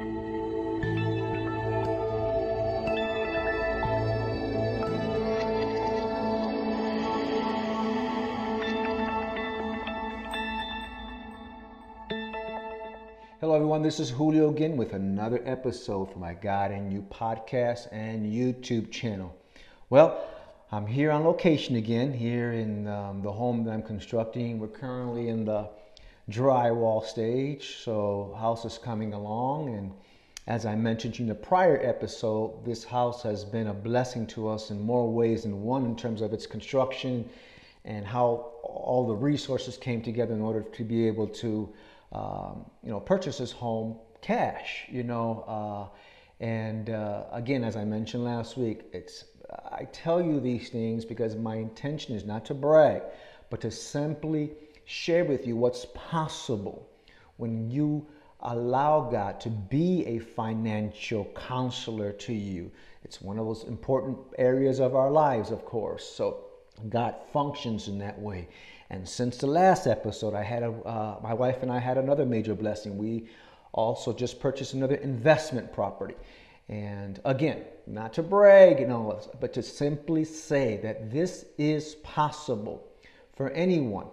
Hello, everyone. This is Julio again with another episode for my God and You podcast and YouTube channel. Well, I'm here on location again, here in um, the home that I'm constructing. We're currently in the drywall stage, so house is coming along. And as I mentioned in the prior episode, this house has been a blessing to us in more ways than one in terms of its construction and how all the resources came together in order to be able to um, you know, purchase this home cash, you know. Uh, and uh, again, as I mentioned last week, it's I tell you these things because my intention is not to brag, but to simply share with you what's possible when you allow God to be a financial counselor to you. It's one of those important areas of our lives, of course. So God functions in that way. And since the last episode, I had a, uh, my wife and I had another major blessing. We also just purchased another investment property. And again, not to brag and all this, but to simply say that this is possible for anyone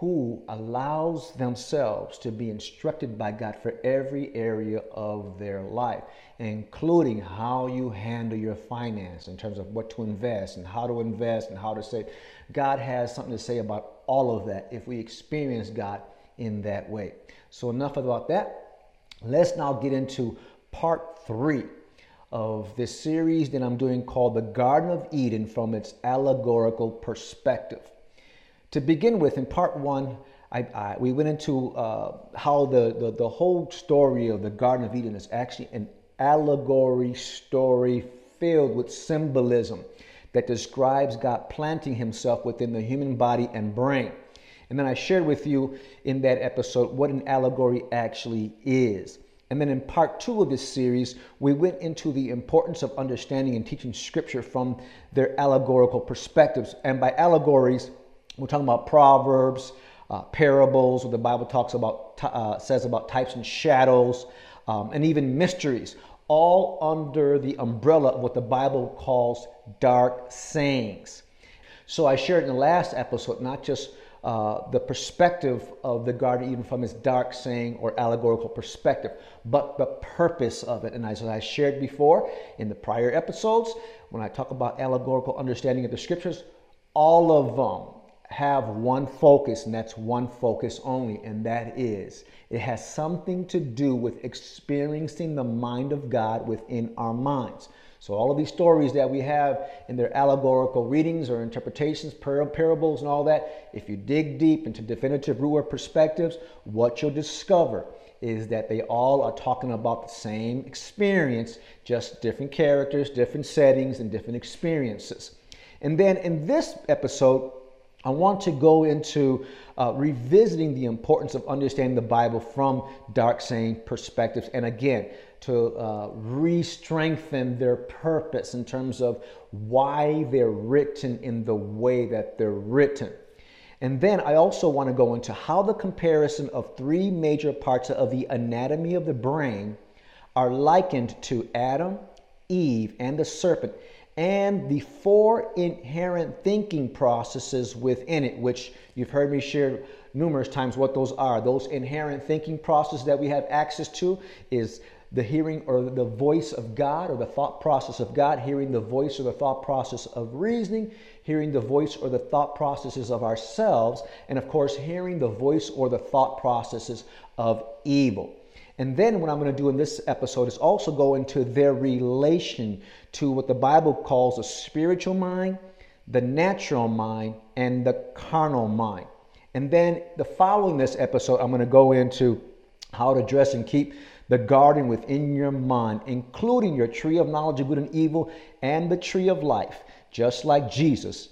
who allows themselves to be instructed by God for every area of their life, including how you handle your finance in terms of what to invest and how to invest and how to save. God has something to say about all of that if we experience God in that way. So, enough about that. Let's now get into part three of this series that I'm doing called The Garden of Eden from its allegorical perspective. To begin with, in part one, I, I, we went into uh, how the, the, the whole story of the Garden of Eden is actually an allegory story filled with symbolism that describes God planting himself within the human body and brain. And then I shared with you in that episode what an allegory actually is. And then in part two of this series, we went into the importance of understanding and teaching scripture from their allegorical perspectives. And by allegories, we're talking about proverbs, uh, parables, what the Bible talks about, uh, says about types and shadows, um, and even mysteries, all under the umbrella of what the Bible calls dark sayings. So I shared in the last episode not just uh, the perspective of the Garden even from its dark saying or allegorical perspective, but the purpose of it. And as I shared before in the prior episodes, when I talk about allegorical understanding of the scriptures, all of them have one focus, and that's one focus only, and that is it has something to do with experiencing the mind of God within our minds. So, all of these stories that we have in their allegorical readings or interpretations, parables, and all that, if you dig deep into definitive Ruach perspectives, what you'll discover is that they all are talking about the same experience, just different characters, different settings, and different experiences. And then in this episode, I want to go into uh, revisiting the importance of understanding the Bible from dark saying perspectives. And again, to uh, re strengthen their purpose in terms of why they're written in the way that they're written. And then I also want to go into how the comparison of three major parts of the anatomy of the brain are likened to Adam, Eve, and the serpent and the four inherent thinking processes within it, which you've heard me share numerous times what those are. Those inherent thinking processes that we have access to is the hearing or the voice of God or the thought process of God, hearing the voice or the thought process of reasoning, hearing the voice or the thought processes of ourselves, and of course, hearing the voice or the thought processes of evil. And then what I'm going to do in this episode is also go into their relation to what the Bible calls a spiritual mind, the natural mind, and the carnal mind. And then the following this episode, I'm going to go into how to dress and keep the garden within your mind, including your tree of knowledge of good and evil and the tree of life, just like Jesus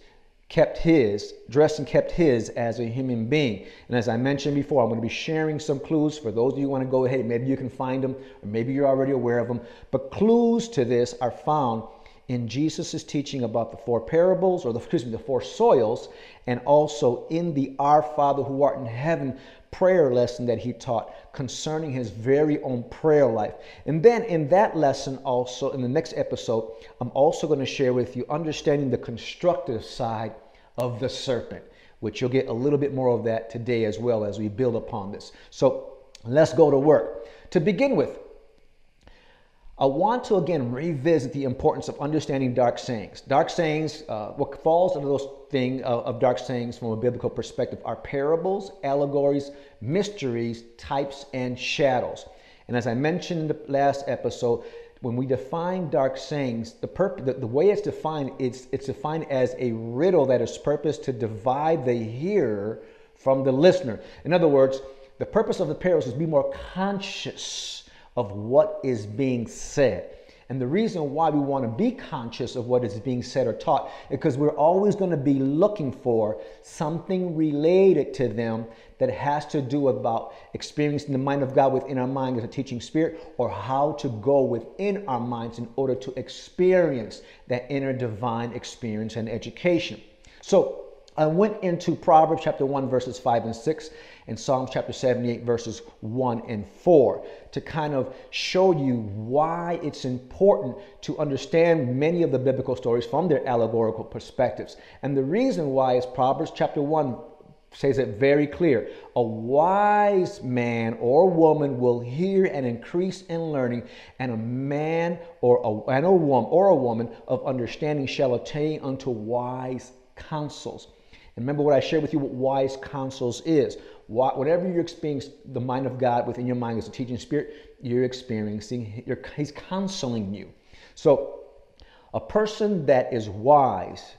kept his, dressed and kept his as a human being. And as I mentioned before, I'm going to be sharing some clues for those of you who want to go ahead. Maybe you can find them, or maybe you're already aware of them. But clues to this are found in Jesus' teaching about the four parables, or the, excuse me, the four soils, and also in the Our Father who art in heaven prayer lesson that he taught concerning his very own prayer life. And then in that lesson, also in the next episode, I'm also going to share with you understanding the constructive side of the serpent, which you'll get a little bit more of that today as well as we build upon this. So let's go to work. To begin with, I want to again revisit the importance of understanding dark sayings. Dark sayings, uh, what falls under those things uh, of dark sayings from a biblical perspective are parables, allegories, mysteries, types, and shadows. And as I mentioned in the last episode, when we define dark sayings, the, purpose, the, the way it's defined, it's, it's defined as a riddle that is purposed to divide the hearer from the listener. In other words, the purpose of the parables is to be more conscious of what is being said. And the reason why we want to be conscious of what is being said or taught because we're always going to be looking for something related to them that has to do about experiencing the mind of God within our mind as a teaching spirit or how to go within our minds in order to experience that inner divine experience and education. So I went into Proverbs chapter 1, verses 5 and 6, and Psalms chapter 78, verses 1 and 4, to kind of show you why it's important to understand many of the biblical stories from their allegorical perspectives. And the reason why is Proverbs chapter 1 says it very clear. A wise man or woman will hear and increase in learning, and a man or a, and a woman or a woman of understanding shall attain unto wise counsels. And remember what I shared with you what wise counsels is. Whatever you're experiencing the mind of God within your mind as a teaching spirit, you're experiencing, you're, He's counseling you. So, a person that is wise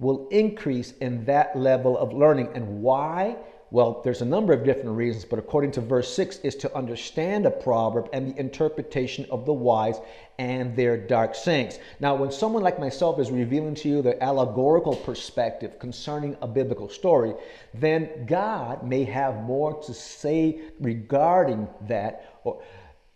will increase in that level of learning. And why? Well, there's a number of different reasons, but according to verse 6, is to understand a proverb and the interpretation of the wise and their dark sayings. Now, when someone like myself is revealing to you the allegorical perspective concerning a biblical story, then God may have more to say regarding that or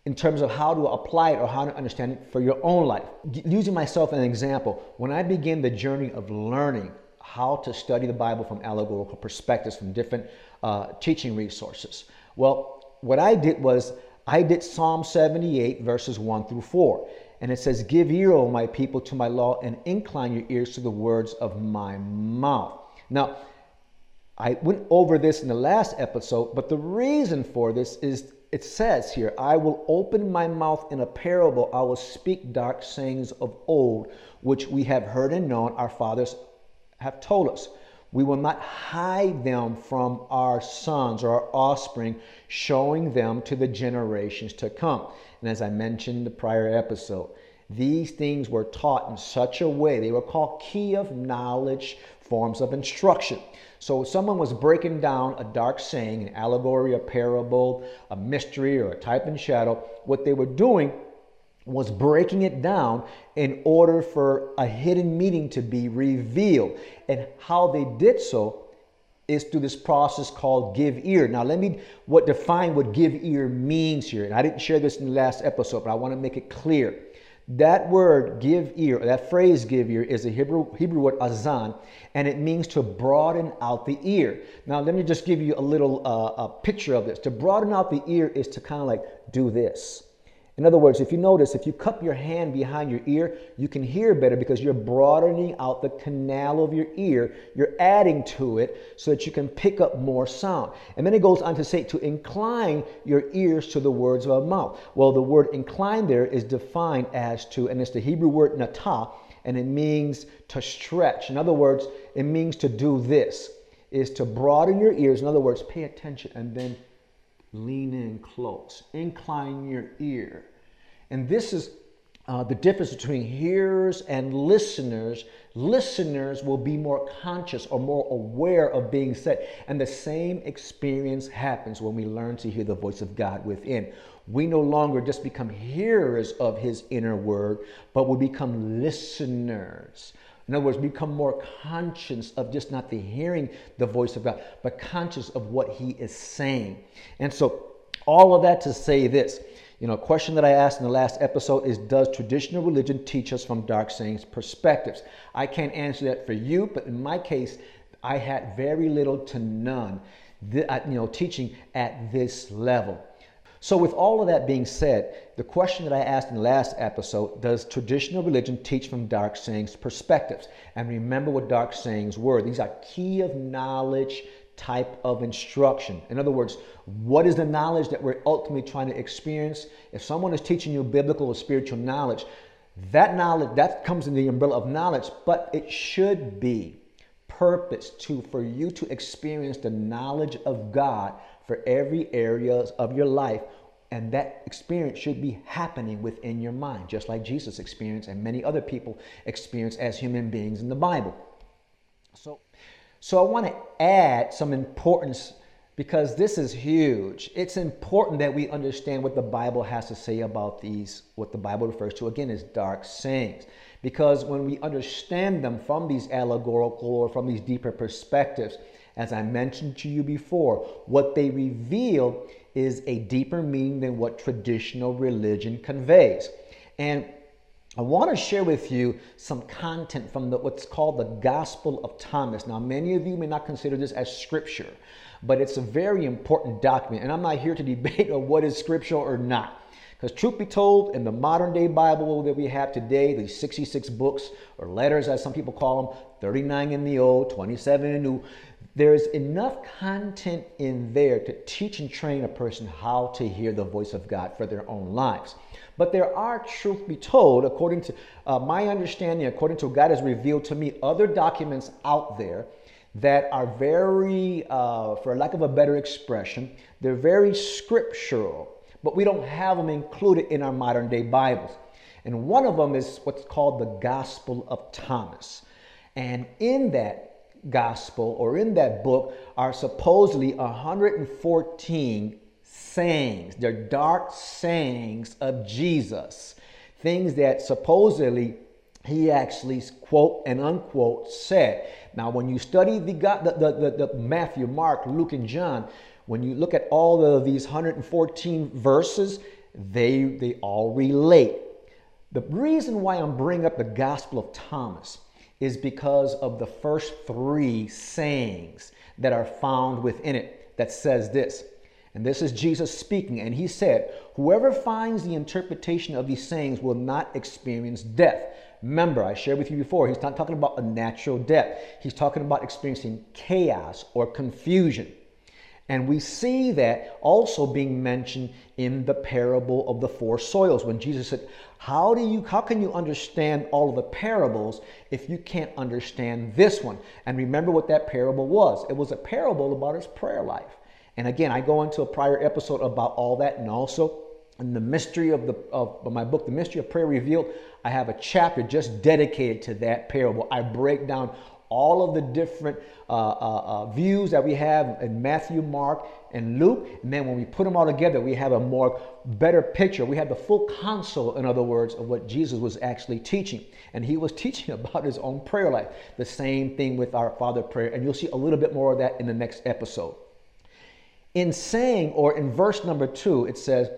in terms of how to apply it or how to understand it for your own life. Using myself as an example, when I began the journey of learning how to study the Bible from allegorical perspectives from different uh, teaching resources. Well, what I did was I did Psalm 78, verses 1 through 4. And it says, Give ear, O my people, to my law, and incline your ears to the words of my mouth. Now, I went over this in the last episode, but the reason for this is it says here, I will open my mouth in a parable, I will speak dark sayings of old, which we have heard and known, our fathers have told us. We will not hide them from our sons or our offspring, showing them to the generations to come. And as I mentioned in the prior episode, these things were taught in such a way, they were called key of knowledge forms of instruction. So someone was breaking down a dark saying, an allegory, a parable, a mystery, or a type and shadow. What they were doing was breaking it down in order for a hidden meaning to be revealed. And how they did so is through this process called give ear. Now, let me what define what give ear means here. And I didn't share this in the last episode, but I want to make it clear. That word give ear, or that phrase give ear, is a Hebrew, Hebrew word azan, and it means to broaden out the ear. Now, let me just give you a little uh, a picture of this. To broaden out the ear is to kind of like do this in other words, if you notice, if you cup your hand behind your ear, you can hear better because you're broadening out the canal of your ear. You're adding to it so that you can pick up more sound. And then it goes on to say to incline your ears to the words of a mouth. Well, the word incline there is defined as to, and it's the Hebrew word natah, and it means to stretch. In other words, it means to do this, is to broaden your ears. In other words, pay attention and then lean in close, incline your ear. And this is uh, the difference between hearers and listeners. Listeners will be more conscious or more aware of being said. And the same experience happens when we learn to hear the voice of God within. We no longer just become hearers of his inner word, but we become listeners. In other words, become more conscious of just not the hearing the voice of God, but conscious of what He is saying. And so, all of that to say this You know, a question that I asked in the last episode is Does traditional religion teach us from dark sayings perspectives? I can't answer that for you, but in my case, I had very little to none, uh, you know, teaching at this level. So, with all of that being said, the question that I asked in the last episode does traditional religion teach from dark sayings perspectives? And remember what dark sayings were. These are key of knowledge type of instruction. In other words, what is the knowledge that we're ultimately trying to experience? If someone is teaching you biblical or spiritual knowledge, that knowledge that comes in the umbrella of knowledge, but it should be purpose to for you to experience the knowledge of God for every area of your life. And that experience should be happening within your mind, just like Jesus experienced and many other people experience as human beings in the Bible. So, so I want to add some importance because this is huge. It's important that we understand what the Bible has to say about these, what the Bible refers to again as dark sayings. Because when we understand them from these allegorical or from these deeper perspectives, as I mentioned to you before, what they reveal is a deeper meaning than what traditional religion conveys. And I want to share with you some content from the, what's called the Gospel of Thomas. Now, many of you may not consider this as scripture, but it's a very important document. And I'm not here to debate on what is scripture or not. Because, truth be told, in the modern day Bible that we have today, these 66 books or letters, as some people call them, 39 in the Old, 27 in the New, there's enough content in there to teach and train a person how to hear the voice of God for their own lives. But there are, truth be told, according to uh, my understanding, according to God has revealed to me, other documents out there that are very, uh, for lack of a better expression, they're very scriptural, but we don't have them included in our modern day Bibles. And one of them is what's called the Gospel of Thomas. And in that, gospel or in that book are supposedly 114 sayings. They're dark sayings of Jesus, things that supposedly he actually quote and unquote said. Now, when you study the, the, the, the, Matthew, Mark, Luke, and John, when you look at all of these 114 verses, they, they all relate. The reason why I'm bringing up the Gospel of Thomas is because of the first three sayings that are found within it that says this. And this is Jesus speaking, and he said, Whoever finds the interpretation of these sayings will not experience death. Remember, I shared with you before, he's not talking about a natural death. He's talking about experiencing chaos or confusion. And we see that also being mentioned in the parable of the four soils when Jesus said, "How do you how can you understand all of the parables if you can't understand this one?" And remember what that parable was. It was a parable about his prayer life. And again, I go into a prior episode about all that and also in the mystery of the of my book, The Mystery of Prayer Revealed, I have a chapter just dedicated to that parable. I break down all of the different uh, uh, uh, views that we have in Matthew, Mark, and Luke. And then when we put them all together, we have a more better picture. We have the full console, in other words, of what Jesus was actually teaching. And he was teaching about his own prayer life. The same thing with our Father prayer. And you'll see a little bit more of that in the next episode. In saying, or in verse number two, it says,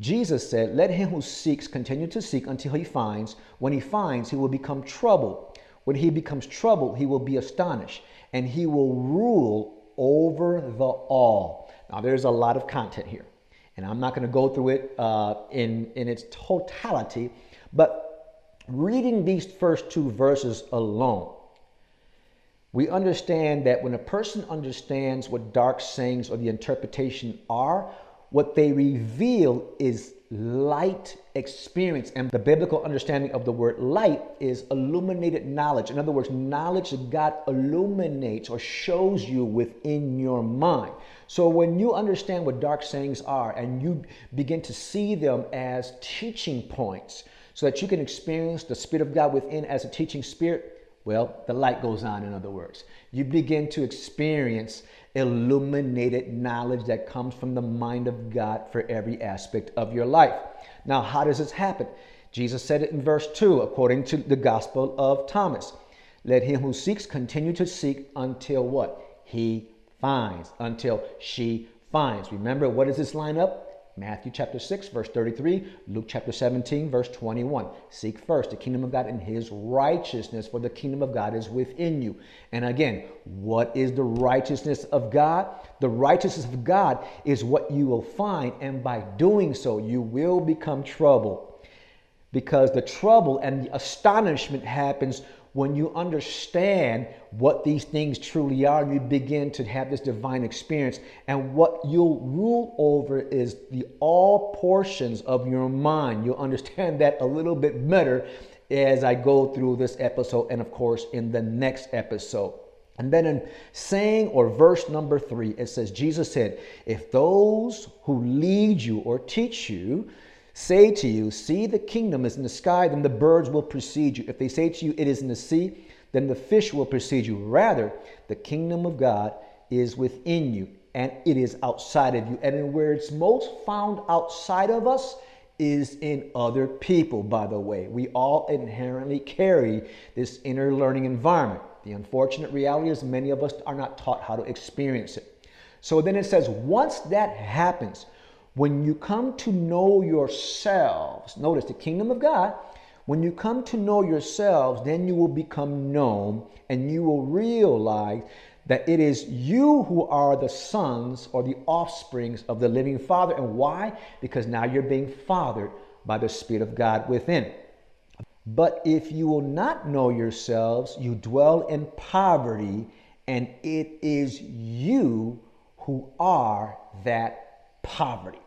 Jesus said, Let him who seeks continue to seek until he finds. When he finds, he will become troubled. When he becomes troubled, he will be astonished and he will rule over the all. Now, there's a lot of content here, and I'm not going to go through it uh, in, in its totality, but reading these first two verses alone, we understand that when a person understands what dark sayings or the interpretation are, what they reveal is light experience. And the biblical understanding of the word light is illuminated knowledge. In other words, knowledge that God illuminates or shows you within your mind. So when you understand what dark sayings are and you begin to see them as teaching points so that you can experience the Spirit of God within as a teaching spirit, well, the light goes on, in other words. You begin to experience illuminated knowledge that comes from the mind of God for every aspect of your life. Now, how does this happen? Jesus said it in verse 2, according to the Gospel of Thomas. Let him who seeks continue to seek until what? He finds, until she finds. Remember, what does this line up? Matthew chapter 6, verse 33, Luke chapter 17, verse 21. Seek first the kingdom of God and his righteousness, for the kingdom of God is within you. And again, what is the righteousness of God? The righteousness of God is what you will find, and by doing so, you will become trouble. Because the trouble and the astonishment happens when you understand what these things truly are, you begin to have this divine experience. And what you'll rule over is the all portions of your mind. You'll understand that a little bit better as I go through this episode, and of course, in the next episode. And then in saying or verse number three, it says, Jesus said, If those who lead you or teach you say to you, See, the kingdom is in the sky, then the birds will precede you. If they say to you, It is in the sea, then the fish will precede you. Rather, the kingdom of God is within you and it is outside of you. And where it's most found outside of us is in other people, by the way. We all inherently carry this inner learning environment. The unfortunate reality is many of us are not taught how to experience it. So then it says, once that happens, when you come to know yourselves, notice the kingdom of God, when you come to know yourselves, then you will become known and you will realize that it is you who are the sons or the offsprings of the living Father. And why? Because now you're being fathered by the Spirit of God within. But if you will not know yourselves, you dwell in poverty, and it is you who are that poverty.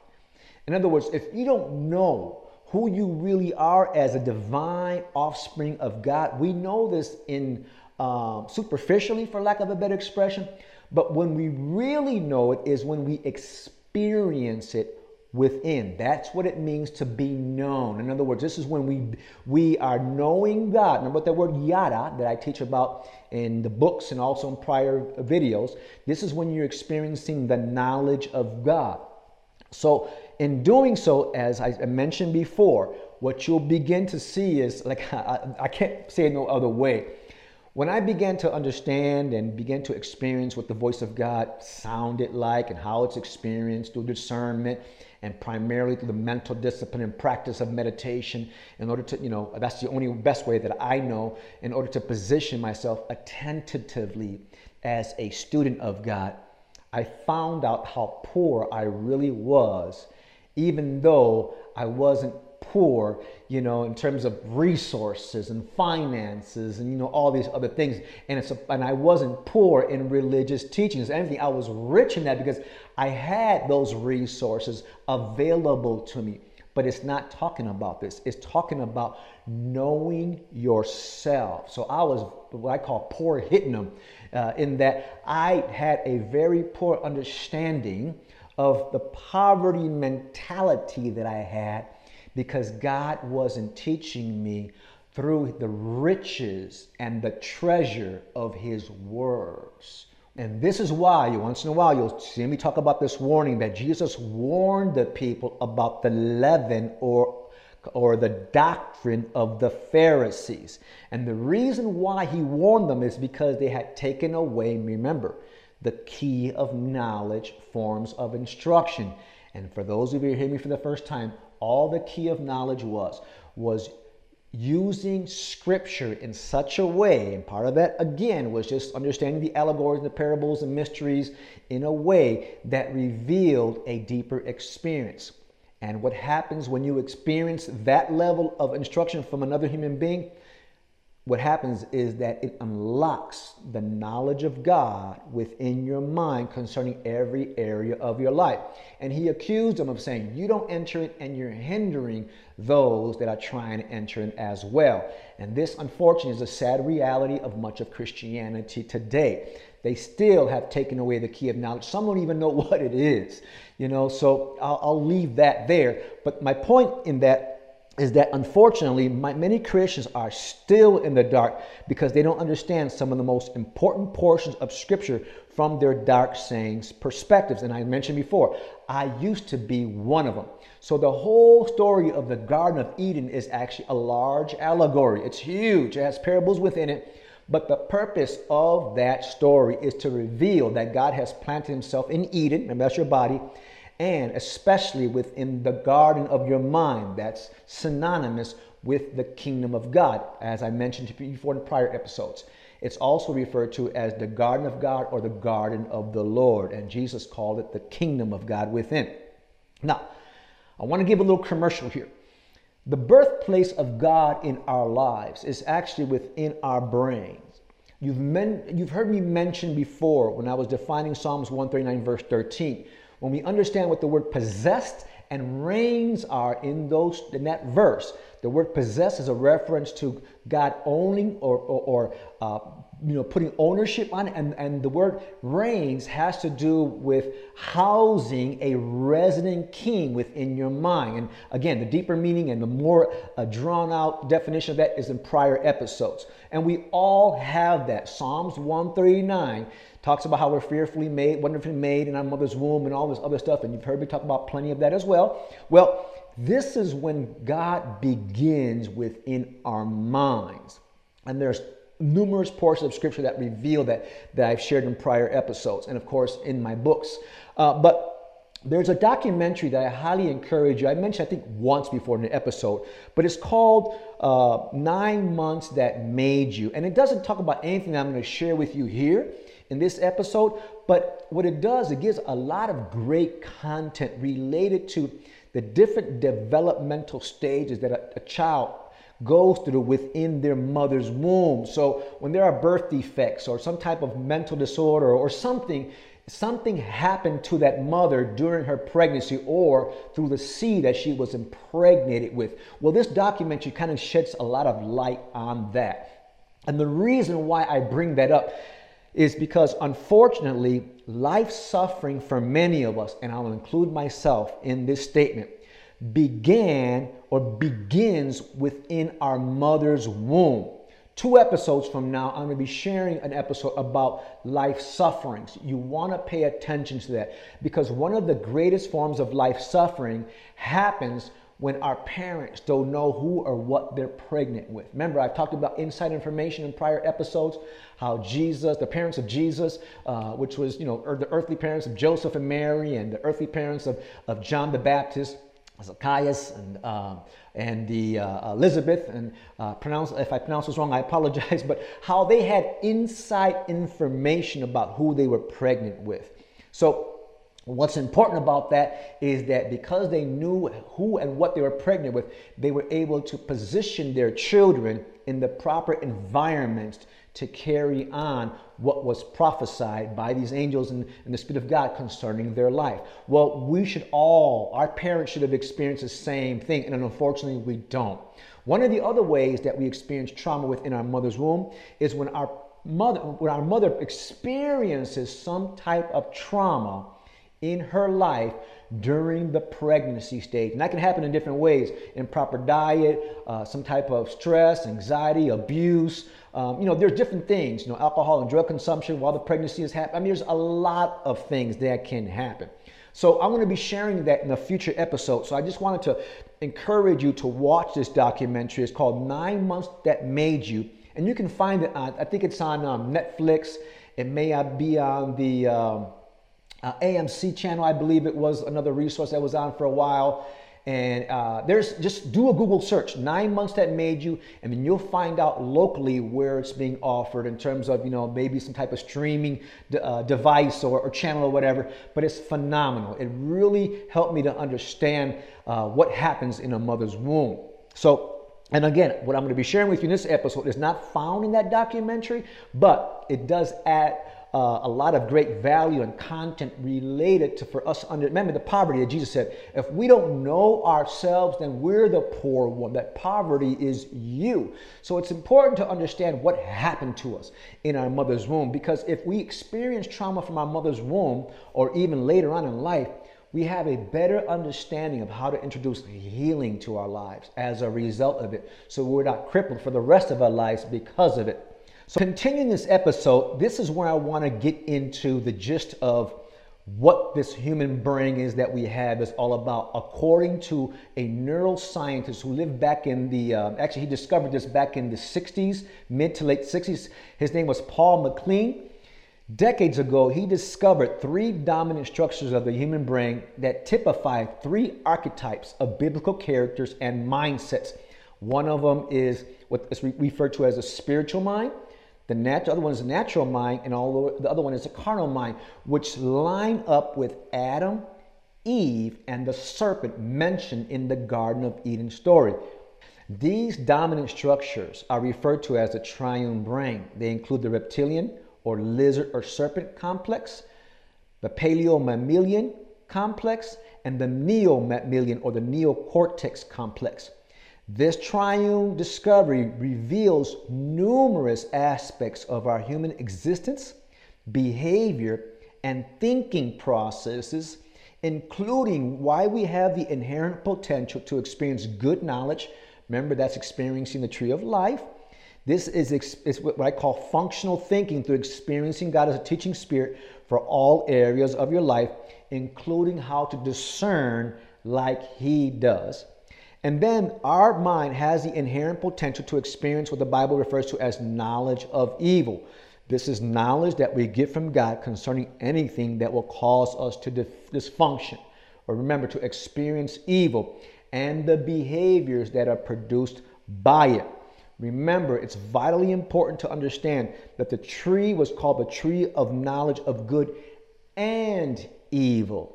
In other words, if you don't know who you really are as a divine offspring of God, we know this in um, superficially, for lack of a better expression, but when we really know it is when we experience it within. That's what it means to be known. In other words, this is when we we are knowing God. Remember that word yada that I teach about in the books and also in prior videos. This is when you're experiencing the knowledge of God. So in doing so, as I mentioned before, what you'll begin to see is like, I, I can't say it no other way. When I began to understand and began to experience what the voice of God sounded like and how it's experienced through discernment and primarily through the mental discipline and practice of meditation, in order to, you know, that's the only best way that I know in order to position myself attentively as a student of God, I found out how poor I really was even though I wasn't poor, you know, in terms of resources and finances and you know all these other things. And it's a, and I wasn't poor in religious teachings. Anything, I was rich in that because I had those resources available to me. But it's not talking about this. It's talking about knowing yourself. So I was what I call poor hitting them, uh, in that I had a very poor understanding of the poverty mentality that I had because God wasn't teaching me through the riches and the treasure of His words. And this is why, once in a while, you'll see me talk about this warning that Jesus warned the people about the leaven or or the doctrine of the Pharisees. And the reason why he warned them is because they had taken away, remember, the key of knowledge forms of instruction. And for those of you who hear me for the first time, all the key of knowledge was was using scripture in such a way, and part of that again was just understanding the allegories, the parables, and mysteries in a way that revealed a deeper experience. And what happens when you experience that level of instruction from another human being? What happens is that it unlocks the knowledge of God within your mind concerning every area of your life. And he accused them of saying, You don't enter it and you're hindering those that are trying to enter it as well. And this, unfortunately, is a sad reality of much of Christianity today. They still have taken away the key of knowledge. Some don't even know what it is, you know, so I'll, I'll leave that there. But my point in that is that unfortunately my, many Christians are still in the dark because they don't understand some of the most important portions of Scripture from their dark sayings perspectives. And I mentioned before, I used to be one of them. So the whole story of the Garden of Eden is actually a large allegory. It's huge, it has parables within it. But the purpose of that story is to reveal that God has planted himself in Eden, remember that's your body, and especially within the garden of your mind. That's synonymous with the kingdom of God, as I mentioned before in prior episodes. It's also referred to as the garden of God or the garden of the Lord, and Jesus called it the kingdom of God within. Now, I want to give a little commercial here. The birthplace of God in our lives is actually within our brains. You've, men, you've heard me mention before when I was defining Psalms 139, verse 13. When we understand what the word possessed and reigns are in those in that verse, the word possessed is a reference to God owning or, or, or uh, you know, putting ownership on it. And, and the word reigns has to do with housing a resident king within your mind. And again, the deeper meaning and the more uh, drawn out definition of that is in prior episodes. And we all have that. Psalms 139 talks about how we're fearfully made, wonderfully made in our mother's womb and all this other stuff. And you've heard me talk about plenty of that as well. Well, this is when God begins within our minds. And there's numerous portions of scripture that reveal that that I've shared in prior episodes and of course in my books. Uh, but there's a documentary that I highly encourage you. I mentioned I think once before in an episode, but it's called uh, Nine Months That Made You, and it doesn't talk about anything I'm going to share with you here in this episode. But what it does, it gives a lot of great content related to the different developmental stages that a, a child goes through within their mother's womb. So when there are birth defects or some type of mental disorder or something, something happened to that mother during her pregnancy or through the seed that she was impregnated with. Well, this documentary kind of sheds a lot of light on that. And the reason why I bring that up is because unfortunately, life suffering for many of us, and I'll include myself in this statement, began or begins within our mother's womb. Two episodes from now, I'm going to be sharing an episode about life sufferings. You want to pay attention to that because one of the greatest forms of life suffering happens when our parents don't know who or what they're pregnant with. Remember, I've talked about inside information in prior episodes, how Jesus, the parents of Jesus, uh, which was, you know, the earthly parents of Joseph and Mary and the earthly parents of, of John the Baptist, Zacchaeus and, uh, and the uh, Elizabeth, and uh, pronounce, if I pronounce this wrong, I apologize, but how they had inside information about who they were pregnant with. So, what's important about that is that because they knew who and what they were pregnant with, they were able to position their children in the proper environments to carry on what was prophesied by these angels and, and, the Spirit of God concerning their life. Well, we should all, our parents should have experienced the same thing, and unfortunately, we don't. One of the other ways that we experience trauma within our mother's womb is when our mother, when our mother experiences some type of trauma in her life during the pregnancy stage. And that can happen in different ways improper diet, uh, some type of stress, anxiety, abuse. Um, you know, there's different things, you know, alcohol and drug consumption while the pregnancy is happening. I mean, there's a lot of things that can happen. So I'm going to be sharing that in a future episode. So I just wanted to encourage you to watch this documentary. It's called Nine Months That Made You. And you can find it on, I think it's on um, Netflix. It may be on the, um, uh, AMC channel, I believe it was another resource that was on for a while. And uh, there's just do a Google search, nine months that made you, and then you'll find out locally where it's being offered in terms of, you know, maybe some type of streaming uh, device or, or, channel or whatever. But it's phenomenal. It really helped me to understand uh, what happens in a mother's womb. So, and again, what I'm going to be sharing with you in this episode is not found in that documentary, but it does add uh, a lot of great value and content related to for us under remember the poverty that jesus said if we don't know ourselves then we're the poor one. That poverty is you. So it's important to understand what happened to us in our mother's womb because if we experience trauma from our mother's womb or even later on in life we have a better understanding of how to introduce healing to our lives as a result of it. So we're not crippled for the rest of our lives because of it so, continuing this episode, this is where I want to get into the gist of what this human brain is that we have is all about. According to a neuroscientist who lived back in the, uh, actually, he discovered this back in the 60s, mid to late 60s. His name was Paul MacLean. Decades ago, he discovered three dominant structures of the human brain that typify three archetypes of biblical characters and mindsets. One of them is what is referred to as a spiritual mind. The natural, other one is a natural mind, and all the other one is a carnal mind, which line up with Adam, Eve, and the serpent mentioned in the Garden of Eden story. These dominant structures are referred to as the triune brain. They include the reptilian, or lizard or serpent complex, the paleomammalian complex, and the neomammalian or the neocortex complex. This triune discovery reveals numerous aspects of our human existence, behavior, and thinking processes, including why we have the inherent potential to experience good knowledge. Remember, that's experiencing the tree of life this is, is what I call functional thinking through experiencing God as a teaching spirit for all areas of your life, including how to discern like He does. And then our mind has the inherent potential to experience what the Bible refers to as knowledge of evil. This is knowledge that we get from God concerning anything that will cause us to dysfunction, or remember, to experience evil and the behaviors that are produced by it. Remember, it's vitally important to understand that the tree was called the tree of knowledge of good and evil.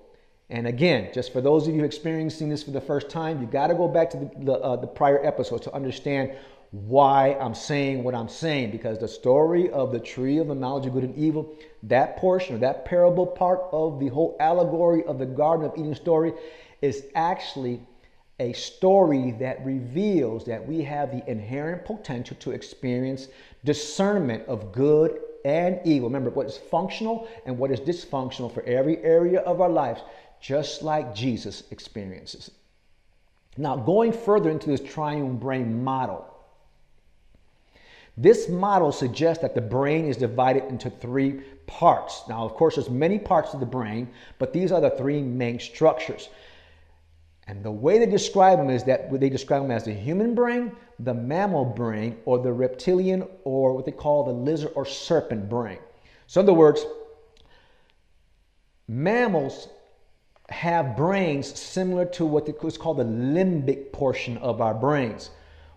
And again, just for those of you experiencing this for the first time, you got to go back to the, the, uh, the prior episode to understand why I'm saying what I'm saying. Because the story of the tree of the knowledge of good and evil, that portion or that parable part of the whole allegory of the Garden of Eden story, is actually a story that reveals that we have the inherent potential to experience discernment of good and evil. Remember, what is functional and what is dysfunctional for every area of our lives, just like Jesus experiences. Now, going further into this triune brain model, this model suggests that the brain is divided into three parts. Now, of course, there's many parts of the brain, but these are the three main structures. And the way they describe them is that they describe them as the human brain, the mammal brain, or the reptilian, or what they call the lizard or serpent brain. So, in other words, mammals have brains similar to what is called the limbic portion of our brains.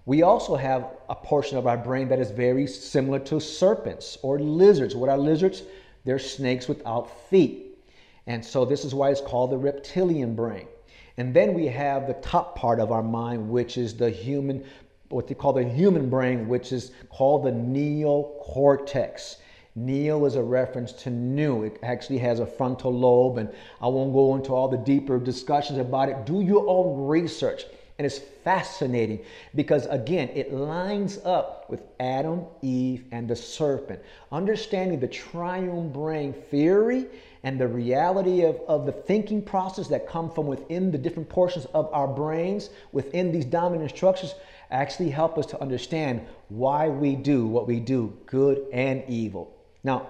We also have a portion of our brain that is very similar to serpents or lizards. What are lizards? They're snakes without feet. And so this is why it's called the reptilian brain. And then we have the top part of our mind, which is the human, what they call the human brain, which is called the neocortex. Neo is a reference to new. It actually has a frontal lobe, and I won't go into all the deeper discussions about it. Do your own research. And it's fascinating because, again, it lines up with Adam, Eve, and the serpent. Understanding the triune brain theory and the reality of, of the thinking process that come from within the different portions of our brains, within these dominant structures, actually help us to understand why we do what we do, good and evil. Now,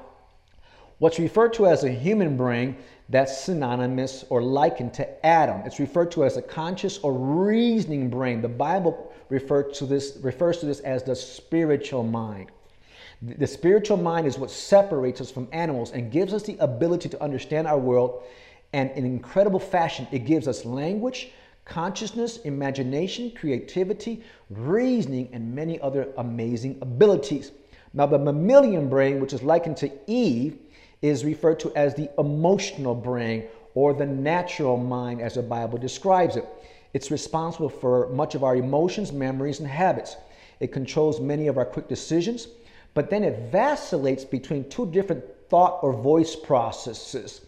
what's referred to as a human brain, that's synonymous or likened to Adam. It's referred to as a conscious or reasoning brain. The Bible refers to this, refers to this as the spiritual mind. The spiritual mind is what separates us from animals and gives us the ability to understand our world. And in incredible fashion, it gives us language, consciousness, imagination, creativity, reasoning, and many other amazing abilities. Now, the mammalian brain, which is likened to Eve, is referred to as the emotional brain or the natural mind, as the Bible describes it. It's responsible for much of our emotions, memories, and habits. It controls many of our quick decisions but then it vacillates between two different thought or voice processes.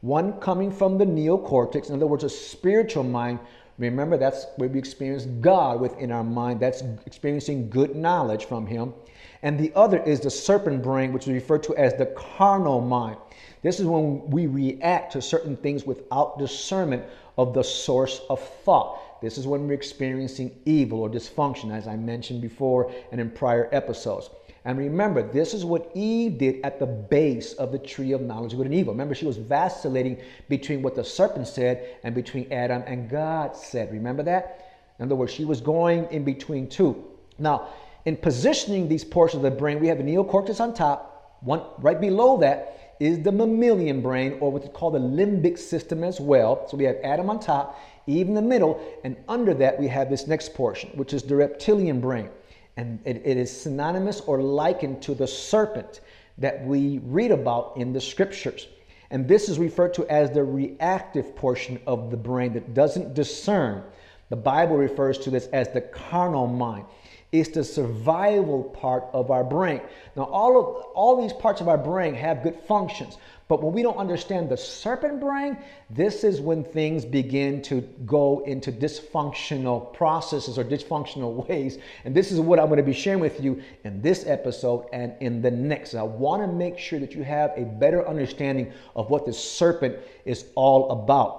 One coming from the neocortex, in other words, a spiritual mind. Remember, that's where we experience God within our mind. That's experiencing good knowledge from Him. And the other is the serpent brain, which is referred to as the carnal mind. This is when we react to certain things without discernment of the source of thought. This is when we're experiencing evil or dysfunction, as I mentioned before and in prior episodes. And remember, this is what Eve did at the base of the tree of knowledge of good and evil. Remember, she was vacillating between what the serpent said and between Adam and God said. Remember that? In other words, she was going in between two. Now, in positioning these portions of the brain, we have the neocortex on top. One right below that is the mammalian brain, or what's called the limbic system as well. So we have Adam on top, Eve in the middle, and under that we have this next portion, which is the reptilian brain. And it, it is synonymous or likened to the serpent that we read about in the scriptures. And this is referred to as the reactive portion of the brain that doesn't discern. The Bible refers to this as the carnal mind. It's the survival part of our brain. Now, all of all these parts of our brain have good functions, but when we don't understand the serpent brain, this is when things begin to go into dysfunctional processes or dysfunctional ways. And this is what I'm going to be sharing with you in this episode and in the next. I want to make sure that you have a better understanding of what the serpent is all about.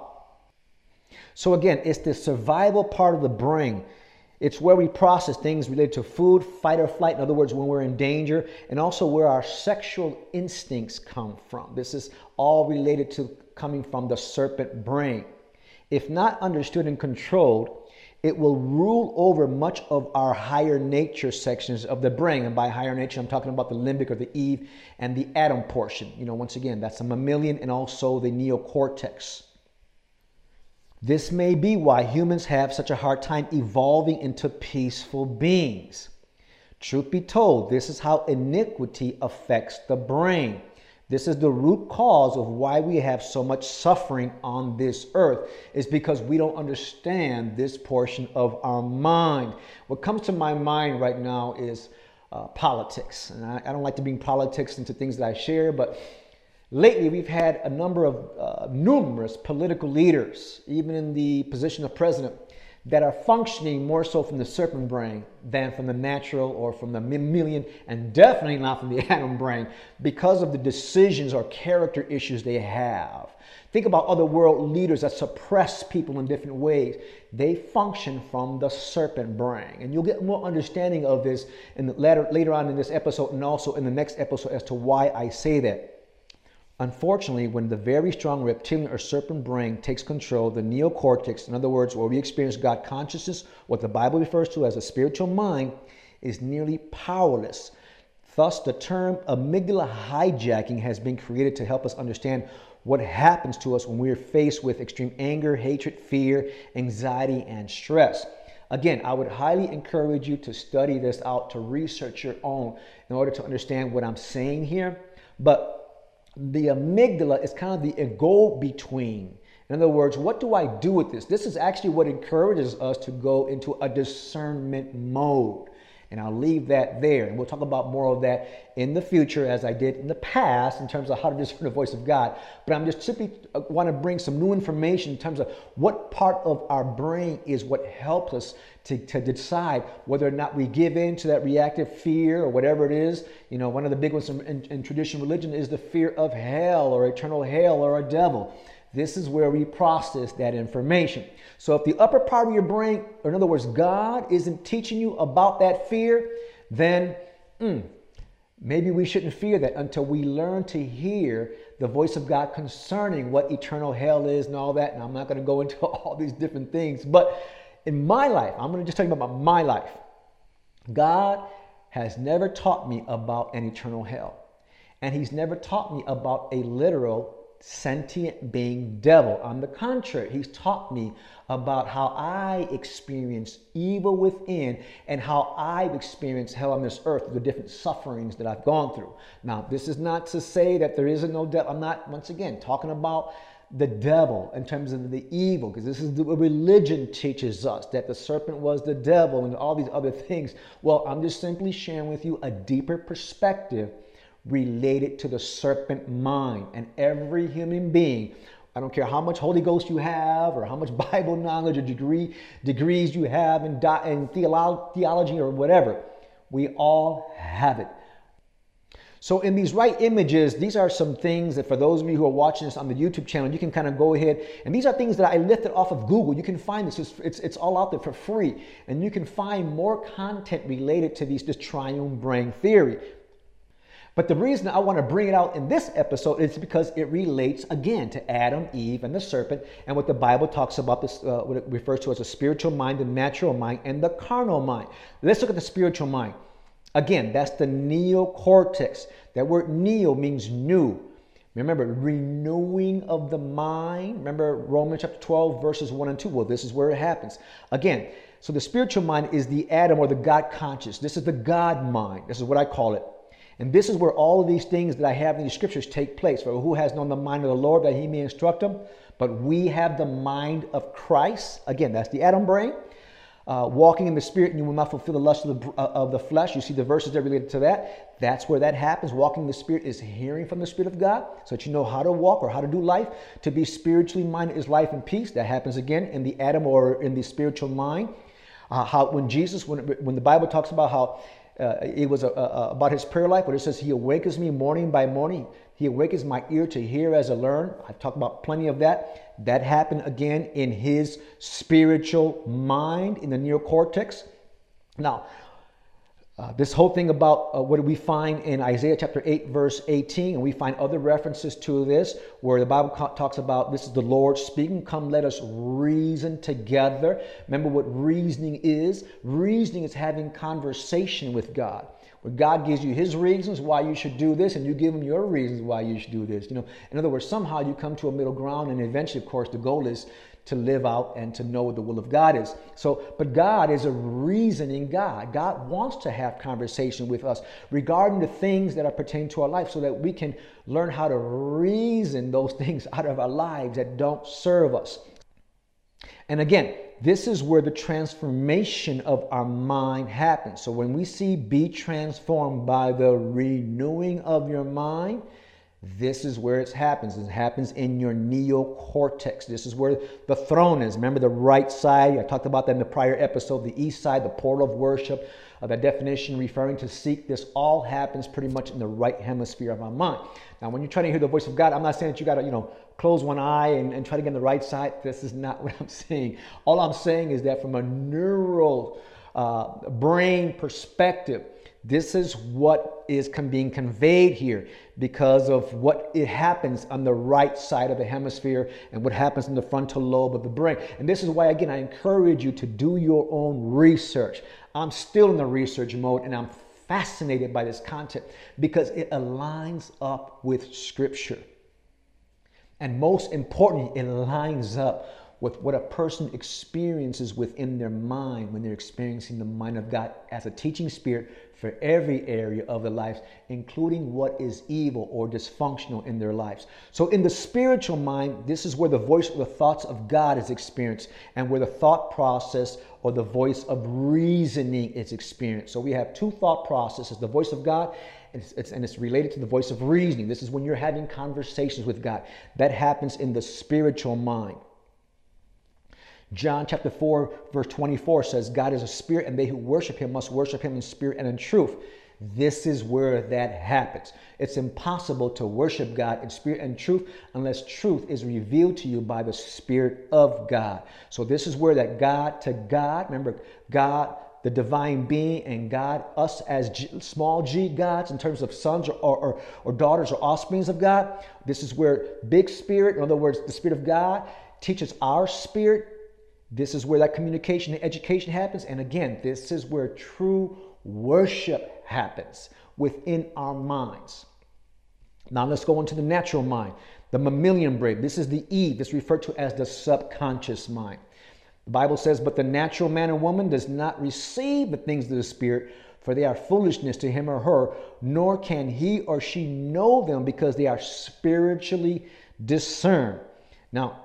So, again, it's the survival part of the brain it's where we process things related to food, fight or flight, in other words, when we're in danger, and also where our sexual instincts come from. This is all related to coming from the serpent brain. If not understood and controlled, it will rule over much of our higher nature sections of the brain. And by higher nature, I'm talking about the limbic or the Eve and the Adam portion. You know, once again, that's the mammalian and also the neocortex. This may be why humans have such a hard time evolving into peaceful beings. Truth be told, this is how iniquity affects the brain. This is the root cause of why we have so much suffering on this earth, is because we don't understand this portion of our mind. What comes to my mind right now is uh, politics. And I, I don't like to bring politics into things that I share, but Lately, we've had a number of uh, numerous political leaders, even in the position of president, that are functioning more so from the serpent brain than from the natural or from the mammalian, and definitely not from the Adam brain because of the decisions or character issues they have. Think about other world leaders that suppress people in different ways. They function from the serpent brain. And you'll get more understanding of this in the later on in this episode and also in the next episode as to why I say that. Unfortunately, when the very strong reptilian or serpent brain takes control, the neocortex, in other words, where we experience God consciousness, what the Bible refers to as a spiritual mind, is nearly powerless. Thus, the term amygdala hijacking has been created to help us understand what happens to us when we are faced with extreme anger, hatred, fear, anxiety, and stress. Again, I would highly encourage you to study this out, to research your own in order to understand what I'm saying here. But the amygdala is kind of the go between. In other words, what do I do with this? This is actually what encourages us to go into a discernment mode. And I'll leave that there. And we'll talk about more of that in the future as I did in the past in terms of how to discern the voice of God. But I'm just simply uh, want to bring some new information in terms of what part of our brain is what helps us to, to decide whether or not we give in to that reactive fear or whatever it is. You know, one of the big ones in, in, in traditional religion is the fear of hell or eternal hell or a devil. This is where we process that information. So if the upper part of your brain, or in other words, God isn't teaching you about that fear, then mm, maybe we shouldn't fear that until we learn to hear the voice of God concerning what eternal hell is and all that. And I'm not going to go into all these different things, but in my life, I'm going to just tell you about my life. God has never taught me about an eternal hell. And he's never taught me about a literal sentient being devil. On the contrary, he's taught me about how I experience evil within and how I've experienced hell on this earth, the different sufferings that I've gone through. Now, this is not to say that there isn't no devil. I'm not, once again, talking about the devil in terms of the evil, because this is the religion teaches us that the serpent was the devil and all these other things. Well, I'm just simply sharing with you a deeper perspective related to the serpent mind. And every human being, I don't care how much Holy Ghost you have or how much Bible knowledge or degree degrees you have in, in theolo- theology or whatever, we all have it. So in these right images, these are some things that for those of you who are watching this on the YouTube channel, you can kind of go ahead. And these are things that I lifted off of Google. You can find this. It's, it's, it's all out there for free. And you can find more content related to these, this triune brain theory. But the reason I want to bring it out in this episode is because it relates again to Adam, Eve, and the serpent, and what the Bible talks about this, uh, what it refers to as a spiritual mind, the natural mind, and the carnal mind. Let's look at the spiritual mind. Again, that's the neocortex. That word neo means new. Remember, renewing of the mind. Remember Romans chapter 12, verses 1 and 2. Well, this is where it happens. Again, so the spiritual mind is the Adam or the God conscious. This is the God mind. This is what I call it. And this is where all of these things that I have in these scriptures take place. For who has known the mind of the Lord that he may instruct him? But we have the mind of Christ. Again, that's the Adam brain. Uh, walking in the spirit, and you will not fulfill the lust of the, uh, of the flesh. You see the verses that related to that. That's where that happens. Walking in the spirit is hearing from the spirit of God, so that you know how to walk or how to do life. To be spiritually minded is life and peace. That happens again in the Adam or in the spiritual mind. Uh, how when Jesus, when when the Bible talks about how uh, it was a, a, about his prayer life, but it says, He awakens me morning by morning. He awakens my ear to hear as I learn. I've talked about plenty of that. That happened again in his spiritual mind, in the neocortex. Now, uh, this whole thing about uh, what do we find in Isaiah chapter 8, verse 18, and we find other references to this where the Bible talks about this is the Lord speaking. Come, let us reason together. Remember what reasoning is? Reasoning is having conversation with God. Where God gives you his reasons why you should do this, and you give him your reasons why you should do this. You know, in other words, somehow you come to a middle ground, and eventually, of course, the goal is to live out and to know what the will of God is. So, but God is a reasoning God. God wants to have conversation with us regarding the things that are pertaining to our life so that we can learn how to reason those things out of our lives that don't serve us. And again, this is where the transformation of our mind happens. So when we see be transformed by the renewing of your mind, this is where it happens. It happens in your neocortex. This is where the throne is. Remember the right side? I talked about that in the prior episode. The east side, the portal of worship. Uh, that definition referring to seek. This all happens pretty much in the right hemisphere of our mind. Now, when you're trying to hear the voice of God, I'm not saying that you got to, you know, close one eye and, and try to get on the right side. This is not what I'm saying. All I'm saying is that from a neural uh, brain perspective, this is what is being conveyed here because of what it happens on the right side of the hemisphere and what happens in the frontal lobe of the brain. And this is why, again, I encourage you to do your own research. I'm still in the research mode and I'm fascinated by this content because it aligns up with Scripture. And most importantly, it lines up with what a person experiences within their mind when they're experiencing the mind of God as a teaching spirit for every area of their lives, including what is evil or dysfunctional in their lives. So, in the spiritual mind, this is where the voice or the thoughts of God is experienced and where the thought process or the voice of reasoning is experienced. So, we have two thought processes the voice of God it's, it's, and it's related to the voice of reasoning. This is when you're having conversations with God. That happens in the spiritual mind. John chapter 4, verse 24 says, God is a spirit, and they who worship him must worship him in spirit and in truth. This is where that happens. It's impossible to worship God in spirit and truth unless truth is revealed to you by the Spirit of God. So, this is where that God to God, remember, God, the divine being, and God, us as G, small g gods in terms of sons or, or, or daughters or offsprings of God. This is where big spirit, in other words, the Spirit of God, teaches our spirit this is where that communication and education happens. And again, this is where true worship happens within our minds. Now let's go into the natural mind, the mammalian brain. This is the Eve. This referred to as the subconscious mind. The Bible says, But the natural man or woman does not receive the things of the Spirit, for they are foolishness to him or her, nor can he or she know them because they are spiritually discerned. Now,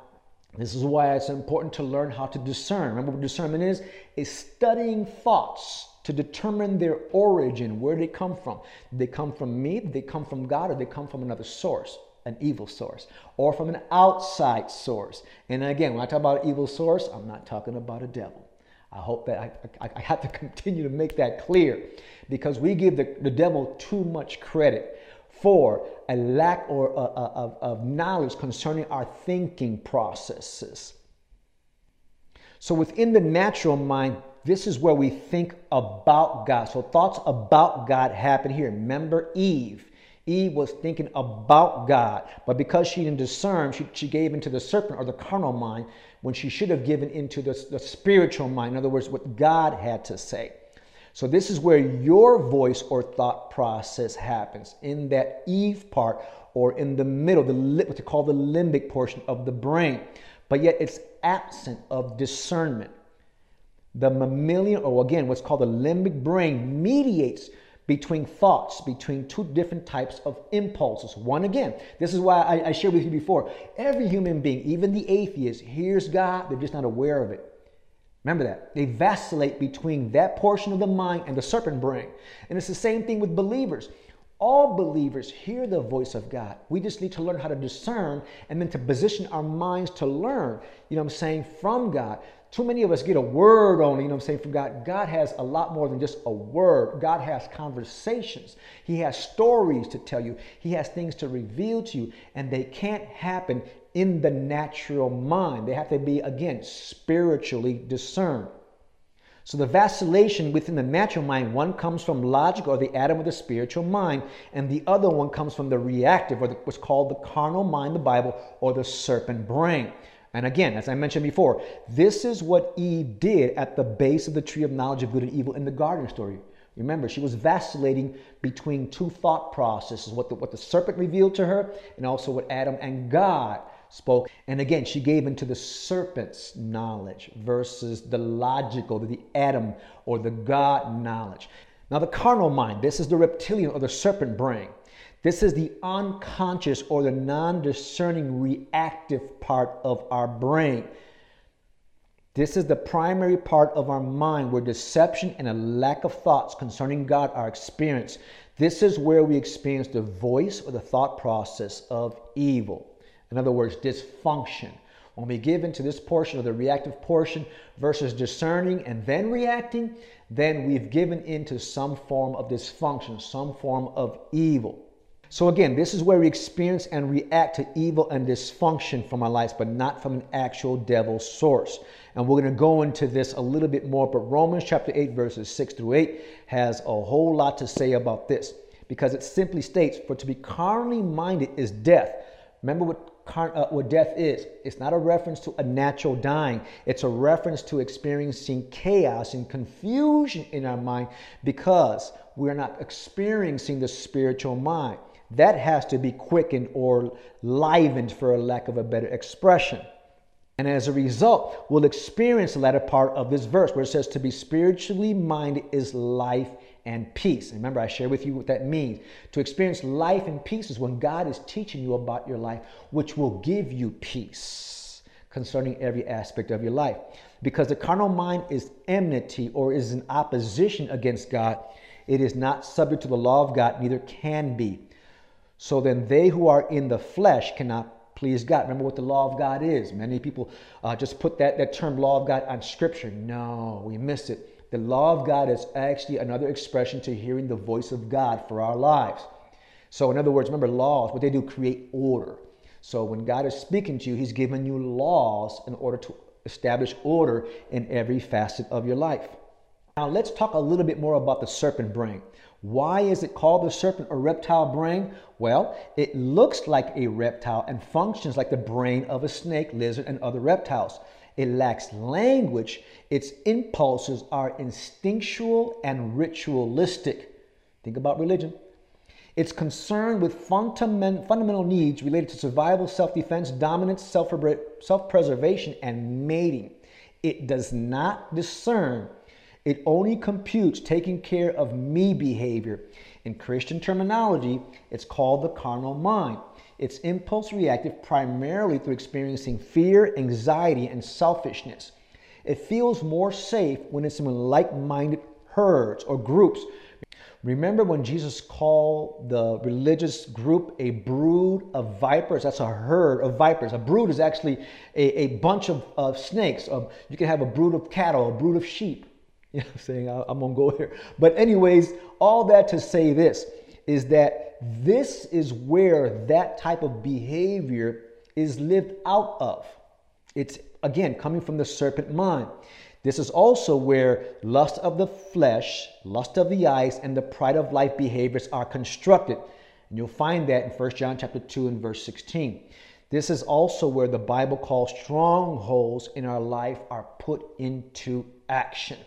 this is why it's important to learn how to discern. Remember what discernment is? Is studying thoughts to determine their origin, where they come from. They come from me? They come from God? Or they come from another source, an evil source, or from an outside source? And again, when I talk about evil source, I'm not talking about a devil. I hope that I, I, I have to continue to make that clear because we give the, the devil too much credit for a lack or, uh, uh, of, of knowledge concerning our thinking processes. So within the natural mind, this is where we think about God. So thoughts about God happen here. Remember Eve. Eve was thinking about God, but because she didn't discern, she, she gave into the serpent or the carnal mind when she should have given into the, the spiritual mind. In other words, what God had to say. So this is where your voice or thought process happens in that Eve part or in the middle, the what they call the limbic portion of the brain. But yet it's absent of discernment. The mammalian, or again, what's called the limbic brain, mediates between thoughts, between two different types of impulses. One again, this is why I, I shared with you before. Every human being, even the atheist, hears God, they're just not aware of it. Remember that. They vacillate between that portion of the mind and the serpent brain. And it's the same thing with believers. All believers hear the voice of God. We just need to learn how to discern and then to position our minds to learn, you know I'm saying, from God. Too many of us get a word only, you know I'm saying, from God. God has a lot more than just a word. God has conversations. He has stories to tell you. He has things to reveal to you, and they can't happen in the natural mind. They have to be, again, spiritually discerned. So the vacillation within the natural mind, one comes from logic or the Adam of the spiritual mind, and the other one comes from the reactive or the, what's called the carnal mind, the Bible, or the serpent brain. And again, as I mentioned before, this is what Eve did at the base of the tree of knowledge of good and evil in the garden story. Remember, she was vacillating between two thought processes what the, what the serpent revealed to her and also what Adam and God spoke. And again, she gave into the serpent's knowledge versus the logical, the Adam or the God knowledge. Now, the carnal mind, this is the reptilian or the serpent brain. This is the unconscious or the non discerning reactive part of our brain. This is the primary part of our mind where deception and a lack of thoughts concerning God are experienced. This is where we experience the voice or the thought process of evil. In other words, dysfunction. When we give into this portion of the reactive portion versus discerning and then reacting, then we've given into some form of dysfunction, some form of evil. So, again, this is where we experience and react to evil and dysfunction from our lives, but not from an actual devil source. And we're going to go into this a little bit more, but Romans chapter 8, verses 6 through 8 has a whole lot to say about this because it simply states, For to be carnally minded is death. Remember what uh, what death is. It's not a reference to a natural dying. It's a reference to experiencing chaos and confusion in our mind because we're not experiencing the spiritual mind. That has to be quickened or livened, for a lack of a better expression. And as a result, we'll experience the latter part of this verse where it says, To be spiritually minded is life and peace. Remember, I shared with you what that means. To experience life and peace is when God is teaching you about your life, which will give you peace concerning every aspect of your life. Because the carnal mind is enmity or is in opposition against God. It is not subject to the law of God, neither can be. So then they who are in the flesh cannot please God. Remember what the law of God is. Many people uh, just put that, that term law of God on scripture. No, we miss it. The law of God is actually another expression to hearing the voice of God for our lives. So, in other words, remember, laws, what they do, create order. So, when God is speaking to you, He's giving you laws in order to establish order in every facet of your life. Now, let's talk a little bit more about the serpent brain. Why is it called the serpent or reptile brain? Well, it looks like a reptile and functions like the brain of a snake, lizard, and other reptiles. It lacks language. Its impulses are instinctual and ritualistic. Think about religion. It's concerned with fundamental needs related to survival, self defense, dominance, self preservation, and mating. It does not discern. It only computes taking care of me behavior. In Christian terminology, it's called the carnal mind. It's impulse reactive primarily through experiencing fear, anxiety, and selfishness. It feels more safe when it's in like minded herds or groups. Remember when Jesus called the religious group a brood of vipers? That's a herd of vipers. A brood is actually a, a bunch of, of snakes. Of, you can have a brood of cattle, a brood of sheep. You know what I'm saying? I, I'm going to go here. But, anyways, all that to say this is that this is where that type of behavior is lived out of. It's again coming from the serpent mind. This is also where lust of the flesh, lust of the eyes, and the pride of life behaviors are constructed. And you'll find that in 1 John chapter 2 and verse 16. This is also where the Bible calls strongholds in our life are put into action.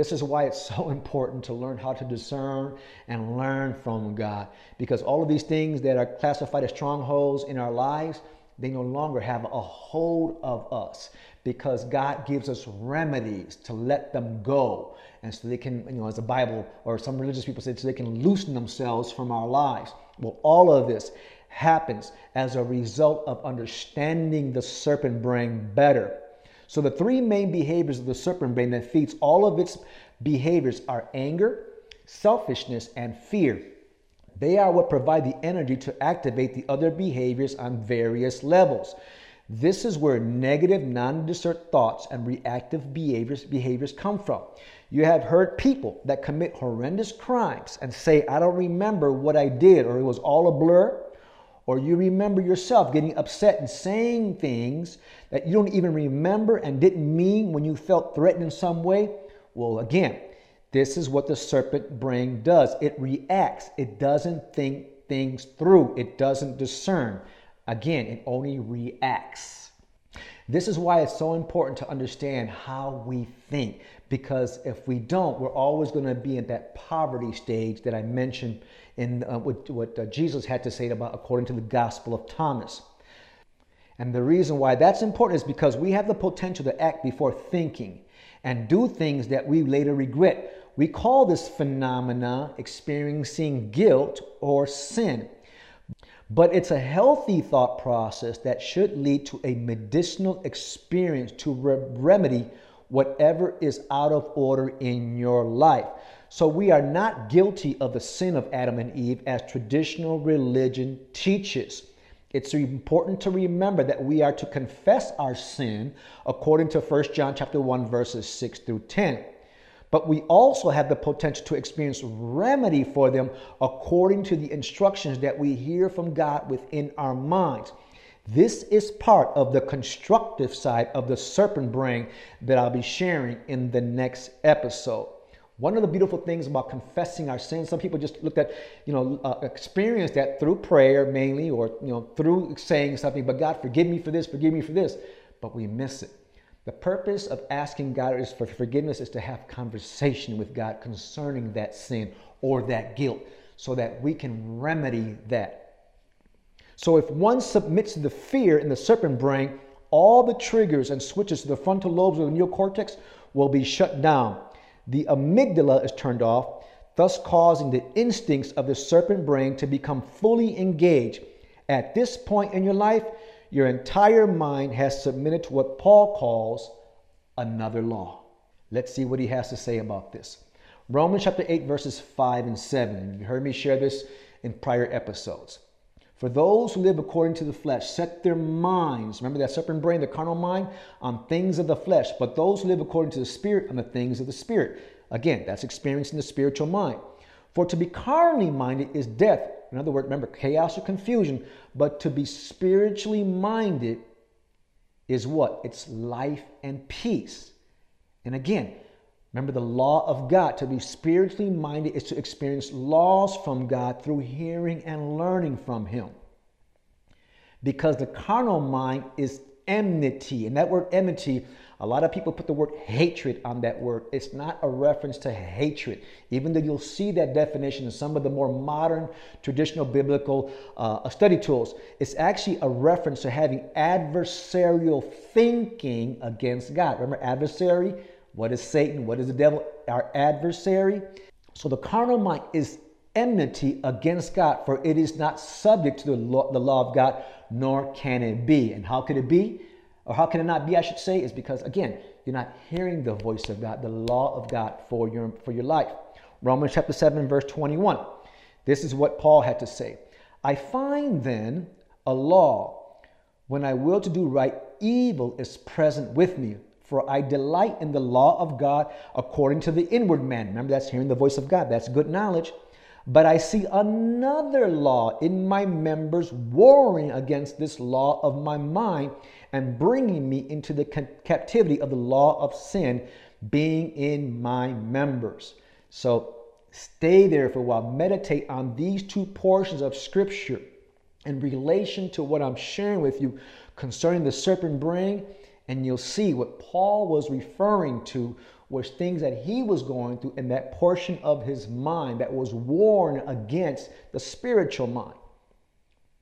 This is why it's so important to learn how to discern and learn from God. Because all of these things that are classified as strongholds in our lives, they no longer have a hold of us because God gives us remedies to let them go. And so they can, you know, as the Bible or some religious people say, so they can loosen themselves from our lives. Well, all of this happens as a result of understanding the serpent brain better. So the three main behaviors of the serpent brain that feeds all of its behaviors are anger, selfishness, and fear. They are what provide the energy to activate the other behaviors on various levels. This is where negative, non-discerned thoughts and reactive behaviors, behaviors come from. You have heard people that commit horrendous crimes and say, I don't remember what I did, or it was all a blur. Or you remember yourself getting upset and saying things that you don't even remember and didn't mean when you felt threatened in some way. Well, again, this is what the serpent brain does it reacts, it doesn't think things through, it doesn't discern. Again, it only reacts. This is why it's so important to understand how we think because if we don't, we're always going to be in that poverty stage that I mentioned in uh, what, what uh, Jesus had to say about according to the Gospel of Thomas. And the reason why that's important is because we have the potential to act before thinking and do things that we later regret. We call this phenomena experiencing guilt or sin. But it's a healthy thought process that should lead to a medicinal experience to re- remedy whatever is out of order in your life. So we are not guilty of the sin of Adam and Eve as traditional religion teaches. It's important to remember that we are to confess our sin according to 1 John chapter 1 verses 6 through 10 but we also have the potential to experience remedy for them according to the instructions that we hear from God within our minds. This is part of the constructive side of the serpent brain that I'll be sharing in the next episode. One of the beautiful things about confessing our sins, some people just looked at, you know, uh, experience that through prayer mainly, or you know, through saying something. But God, forgive me for this, forgive me for this. But we miss it. The purpose of asking God is for forgiveness is to have conversation with God concerning that sin or that guilt so that we can remedy that. So if one submits to the fear in the serpent brain, all the triggers and switches to the frontal lobes of the neocortex will be shut down. The amygdala is turned off, thus causing the instincts of the serpent brain to become fully engaged. At this point in your life, your entire mind has submitted to what Paul calls another law. Let's see what he has to say about this. Romans chapter 8, verses 5 and 7. You heard me share this in prior episodes. For those who live according to the flesh set their minds, remember that serpent brain, the carnal mind, on things of the flesh, but those who live according to the spirit on the things of the spirit. Again, that's experiencing the spiritual mind. For to be carnally minded is death. In other words, remember, chaos or confusion. But to be spiritually minded is what? It's life and peace. And again, remember the law of God. To be spiritually minded is to experience laws from God through hearing and learning from Him. Because the carnal mind is enmity. And that word enmity a lot of people put the word hatred on that word. It's not a reference to hatred, even though you'll see that definition in some of the more modern traditional biblical uh, study tools. It's actually a reference to having adversarial thinking against God. Remember, adversary? What is Satan? What is the devil? Our adversary. So the carnal mind is enmity against God, for it is not subject to the law, the law of God, nor can it be. And how could it be? or how can it not be, I should say, is because, again, you're not hearing the voice of God, the law of God for your, for your life. Romans chapter 7, verse 21. This is what Paul had to say. I find then a law when I will to do right, evil is present with me. For I delight in the law of God according to the inward man. Remember, that's hearing the voice of God. That's good knowledge. But I see another law in my members warring against this law of my mind and bringing me into the captivity of the law of sin being in my members. So stay there for a while. Meditate on these two portions of scripture in relation to what I'm sharing with you concerning the serpent brain, and you'll see what Paul was referring to was things that he was going through in that portion of his mind that was warned against the spiritual mind.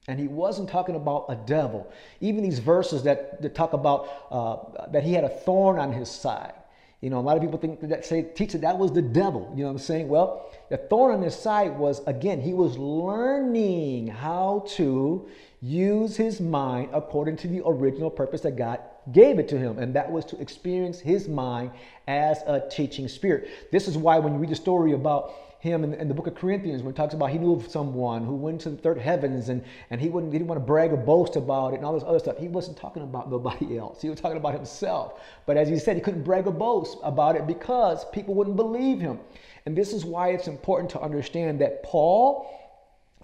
And he wasn't talking about a devil. Even these verses that, that talk about uh, that he had a thorn on his side. You know, a lot of people think that say teach that that was the devil. You know what I'm saying? Well, the thorn on his side was again, he was learning how to use his mind according to the original purpose that God gave it to him, and that was to experience his mind as a teaching spirit. This is why when you read the story about him in, in, the book of Corinthians when it talks about he knew of someone who went to the third heavens and, and he, wouldn't, he didn't want to brag or boast about it and all this other stuff. He wasn't talking about nobody else. He was talking about himself. But as he said, he couldn't brag or boast about it because people wouldn't believe him. And this is why it's important to understand that Paul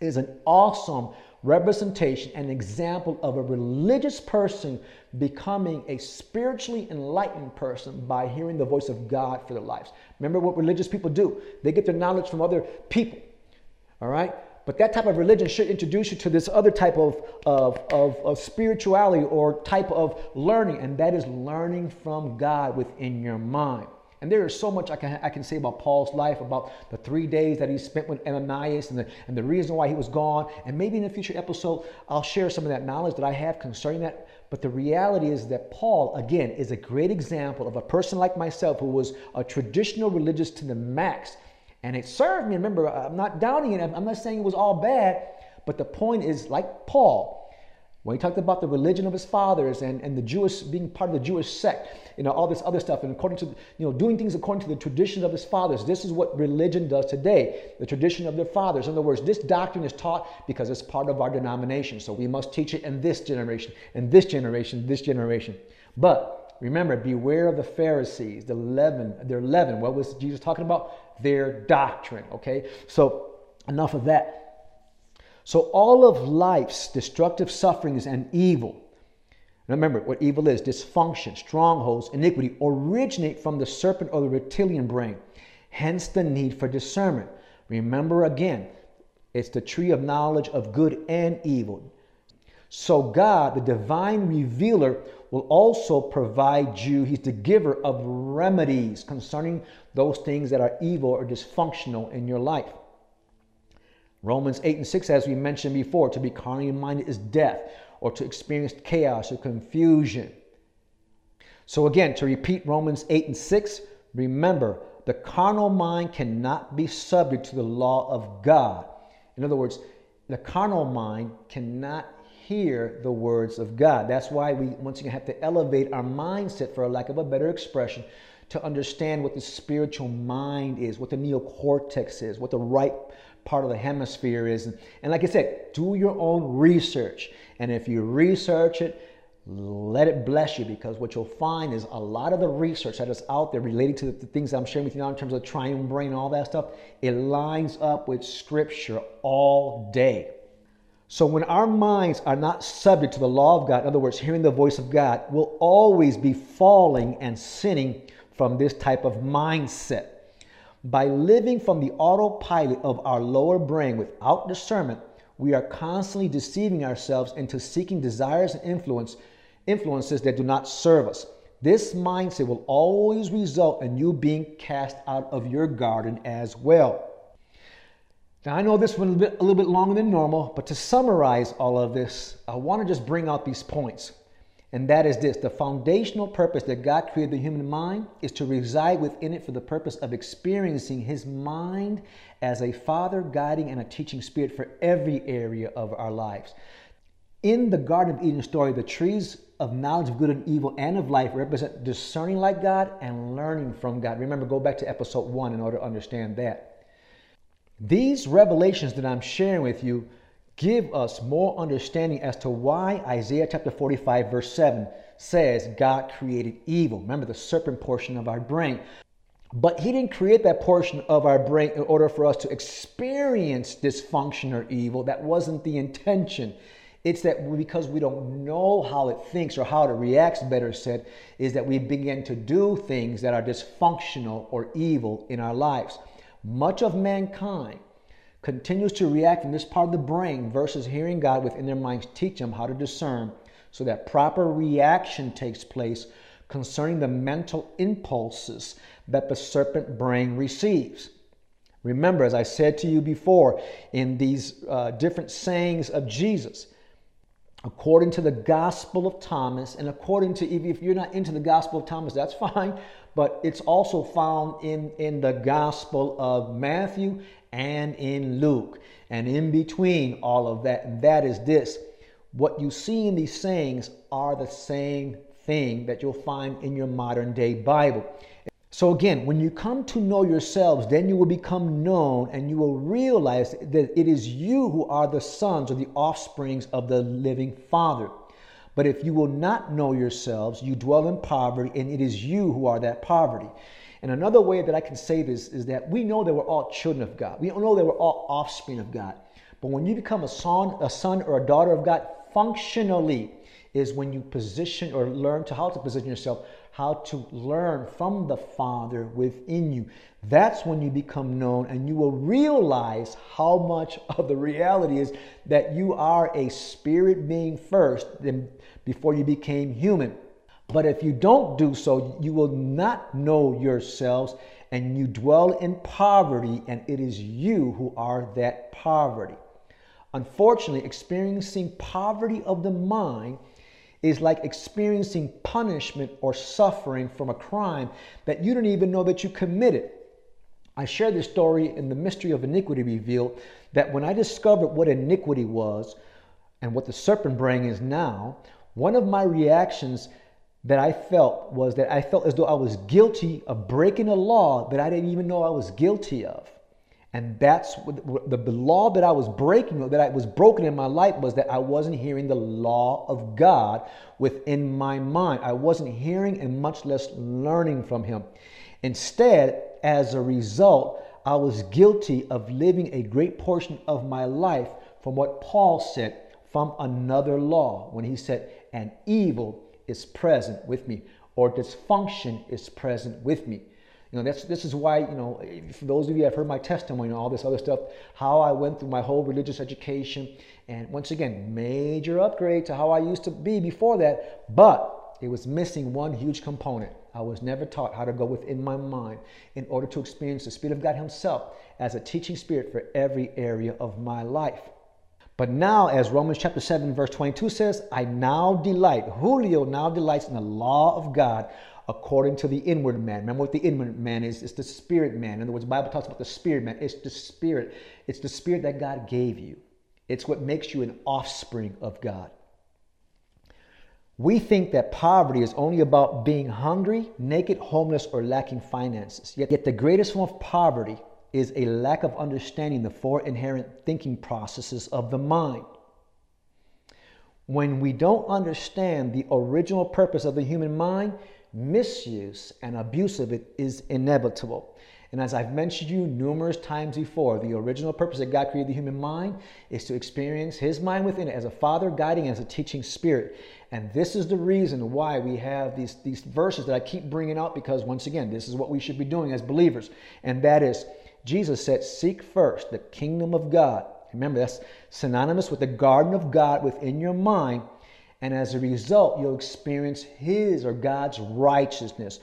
is an awesome representation, an example of a religious person becoming a spiritually enlightened person by hearing the voice of God for their lives. Remember what religious people do? They get their knowledge from other people. All right? But that type of religion should introduce you to this other type of, of, of, of spirituality or type of learning, and that is learning from God within your mind. And there is so much I can, I can say about Paul's life, about the three days that he spent with Ananias and the, and the reason why he was gone. And maybe in a future episode, I'll share some of that knowledge that I have concerning that. But the reality is that Paul, again, is a great example of a person like myself who was a traditional religious to the max. And it served me. Remember, I'm not downing it, I'm not saying it was all bad. But the point is, like Paul, when he talked about the religion of his fathers and, and the Jewish being part of the Jewish sect, you know, all this other stuff, and according to, you know, doing things according to the tradition of his fathers. This is what religion does today, the tradition of their fathers. In other words, this doctrine is taught because it's part of our denomination. So we must teach it in this generation, in this generation, this generation. But remember, beware of the Pharisees, the leaven, their leaven. What was Jesus talking about? Their doctrine. Okay? So enough of that. So, all of life's destructive sufferings and evil, remember what evil is dysfunction, strongholds, iniquity originate from the serpent or the reptilian brain. Hence the need for discernment. Remember again, it's the tree of knowledge of good and evil. So, God, the divine revealer, will also provide you, He's the giver of remedies concerning those things that are evil or dysfunctional in your life. Romans 8 and 6, as we mentioned before, to be carnally minded is death, or to experience chaos or confusion. So, again, to repeat Romans 8 and 6, remember the carnal mind cannot be subject to the law of God. In other words, the carnal mind cannot hear the words of God. That's why we once again have to elevate our mindset, for a lack of a better expression, to understand what the spiritual mind is, what the neocortex is, what the right part of the hemisphere is. And like I said, do your own research. And if you research it, let it bless you because what you'll find is a lot of the research that is out there related to the things I'm sharing with you now in terms of triune brain and all that stuff, it lines up with scripture all day. So when our minds are not subject to the law of God, in other words, hearing the voice of God, we'll always be falling and sinning from this type of mindset. By living from the autopilot of our lower brain without discernment, we are constantly deceiving ourselves into seeking desires and influence, influences that do not serve us. This mindset will always result in you being cast out of your garden as well. Now, I know this one a little bit, a little bit longer than normal, but to summarize all of this, I want to just bring out these points. And that is this the foundational purpose that God created the human mind is to reside within it for the purpose of experiencing His mind as a father guiding and a teaching spirit for every area of our lives. In the Garden of Eden story, the trees of knowledge of good and evil and of life represent discerning like God and learning from God. Remember, go back to episode one in order to understand that. These revelations that I'm sharing with you give us more understanding as to why Isaiah chapter 45, verse 7 says God created evil. Remember the serpent portion of our brain. But He didn't create that portion of our brain in order for us to experience dysfunction or evil. That wasn't the intention. It's that because we don't know how it thinks or how it reacts, better said, is that we begin to do things that are dysfunctional or evil in our lives. Much of mankind continues to react in this part of the brain versus hearing God within their minds teach them how to discern so that proper reaction takes place concerning the mental impulses that the serpent brain receives. Remember, as I said to you before, in these uh, different sayings of Jesus, according to the Gospel of Thomas, and according to, if you're not into the Gospel of Thomas, that's fine, but it's also found in, in the Gospel of Matthew and in Luke. And in between all of that, that is this what you see in these sayings are the same thing that you'll find in your modern day Bible. So, again, when you come to know yourselves, then you will become known and you will realize that it is you who are the sons or the offsprings of the living Father. But if you will not know yourselves, you dwell in poverty, and it is you who are that poverty. And another way that I can say this is that we know that we're all children of God. We know that we're all offspring of God. But when you become a son, a son or a daughter of God, functionally is when you position or learn to how to position yourself, how to learn from the Father within you. That's when you become known and you will realize how much of the reality is that you are a spirit being first before you became human. But if you don't do so, you will not know yourselves and you dwell in poverty, and it is you who are that poverty. Unfortunately, experiencing poverty of the mind is like experiencing punishment or suffering from a crime that you don't even know that you committed. I shared this story in the Mystery of Iniquity Revealed that when I discovered what iniquity was and what the serpent brain is now, one of my reactions that I felt was that I felt as though I was guilty of breaking a law that I didn't even know I was guilty of. And that's what the, the law that I was breaking, that I was broken in my life, was that I wasn't hearing the law of God within my mind. I wasn't hearing and much less learning from Him. Instead, as a result, I was guilty of living a great portion of my life from what Paul said from another law when he said, "An evil is present with me, or dysfunction is present with me." You know, that's, this is why, you know, for those of you have heard my testimony and all this other stuff, how I went through my whole religious education. And once again, major upgrade to how I used to be before that. But it was missing one huge component. I was never taught how to go within my mind in order to experience the Spirit of God Himself as a teaching spirit for every area of my life. But now, as Romans chapter 7, verse 22 says, I now delight, Julio now delights in the law of God according to the inward man. Remember what the inward man is? It's the spirit man. In other words, the Bible talks about the spirit man. It's the spirit. It's the spirit that God gave you. It's what makes you an offspring of God. We think that poverty is only about being hungry, naked, homeless, or lacking finances. Yet, yet the greatest form of poverty is a lack of understanding the four inherent thinking processes of the mind. When we don't understand the original purpose of the human mind, misuse and abuse of it is inevitable. And as I've mentioned you numerous times before, the original purpose that God created the human mind is to experience His mind within it as a Father guiding, as a teaching spirit. And this is the reason why we have these, these verses that I keep bringing out because, once again, this is what we should be doing as believers. And that is, Jesus said, Seek first the kingdom of God. Remember, that's synonymous with the garden of God within your mind and as a result, you'll experience His or God's righteousness.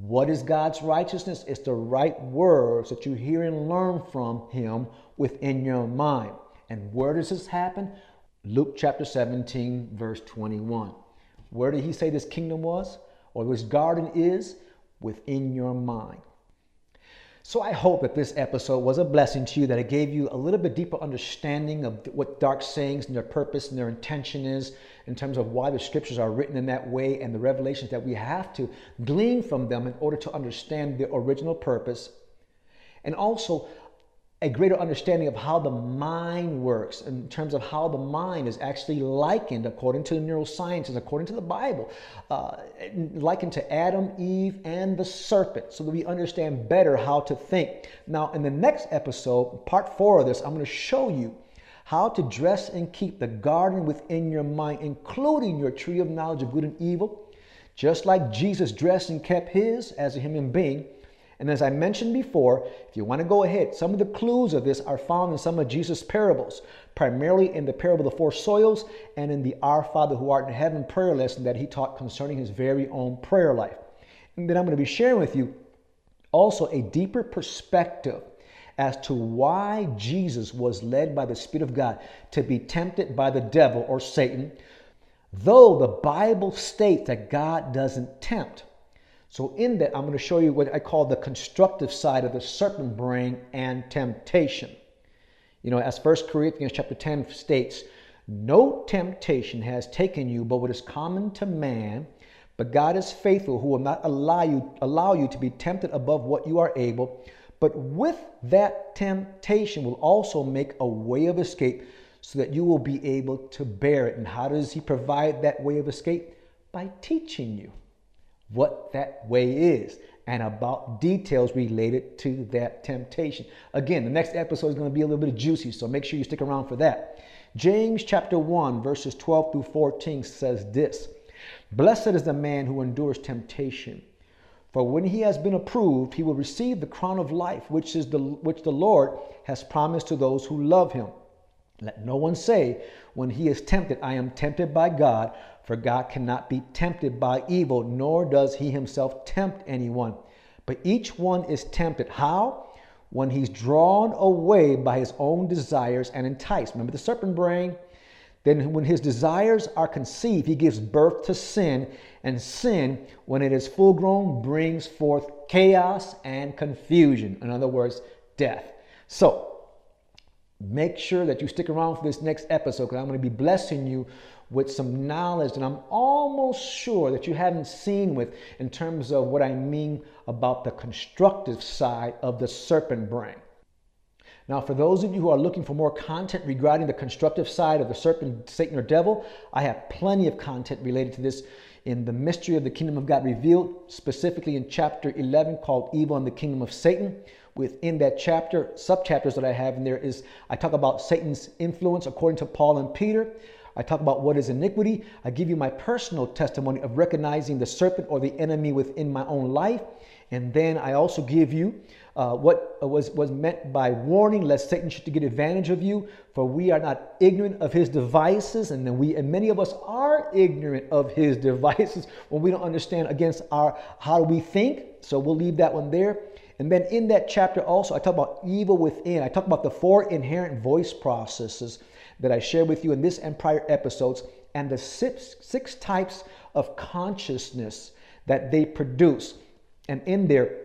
What is God's righteousness? It's the right words that you hear and learn from Him within your mind. And where does this happen? Luke chapter 17, verse 21. Where did He say this kingdom was? Or this garden is? Within your mind. So I hope that this episode was a blessing to you, that it gave you a little bit deeper understanding of what dark sayings and their purpose and their intention is in terms of why the scriptures are written in that way and the revelations that we have to glean from them in order to understand the original purpose. And also a greater understanding of how the mind works in terms of how the mind is actually likened according to the neurosciences, according to the Bible, uh, likened to Adam, Eve, and the serpent, so that we understand better how to think. Now, in the next episode, part four of this, I'm going to show you how to dress and keep the garden within your mind, including your tree of knowledge of good and evil, just like Jesus dressed and kept his as a human being And as I mentioned before, if you want to go ahead, some of the clues of this are found in some of Jesus' parables, primarily in the parable of the four soils and in the Our Father who art in heaven prayer lesson that he taught concerning his very own prayer life. And then I'm going to be sharing with you also a deeper perspective as to why Jesus was led by the Spirit of God to be tempted by the devil or Satan, though the Bible states that God doesn't tempt. So, in that, I'm going to show you what I call the constructive side of the serpent brain and temptation. You know, as 1 Corinthians chapter 10 states, no temptation has taken you but what is common to man. But God is faithful, who will not allow you, allow you to be tempted above what you are able, but with that temptation will also make a way of escape so that you will be able to bear it. And how does He provide that way of escape? By teaching you what that way is and about details related to that temptation. Again, the next episode is going to be a little bit juicy, so make sure you stick around for that. James chapter 1, verses 12 through 14 says this Blessed is the man who endures temptation. For when he has been approved, he will receive the crown of life, which is the which the Lord has promised to those who love him. Let no one say, when he is tempted, I am tempted by God, for God cannot be tempted by evil, nor does he himself tempt anyone. But each one is tempted. How? When he's drawn away by his own desires and enticed. Remember the serpent brain? Then, when his desires are conceived, he gives birth to sin, and sin, when it is full grown, brings forth chaos and confusion. In other words, death. So, make sure that you stick around for this next episode because I'm going to be blessing you with some knowledge that I'm almost sure that you haven't seen with in terms of what I mean about the constructive side of the serpent brain. Now, for those of you who are looking for more content regarding the constructive side of the serpent, Satan, or devil, I have plenty of content related to this in the mystery of the kingdom of God revealed, specifically in chapter 11 called Evil and the Kingdom of Satan. Within that chapter, subchapters that I have in there is I talk about Satan's influence according to Paul and Peter. I talk about what is iniquity. I give you my personal testimony of recognizing the serpent or the enemy within my own life. And then I also give you uh, what was, was meant by warning, lest Satan should get advantage of you. For we are not ignorant of his devices, and we and many of us are ignorant of his devices when we don't understand against our how we think. So we'll leave that one there. And then in that chapter also, I talk about evil within. I talk about the four inherent voice processes that I shared with you in this and prior episodes, and the six, six types of consciousness that they produce. And in there,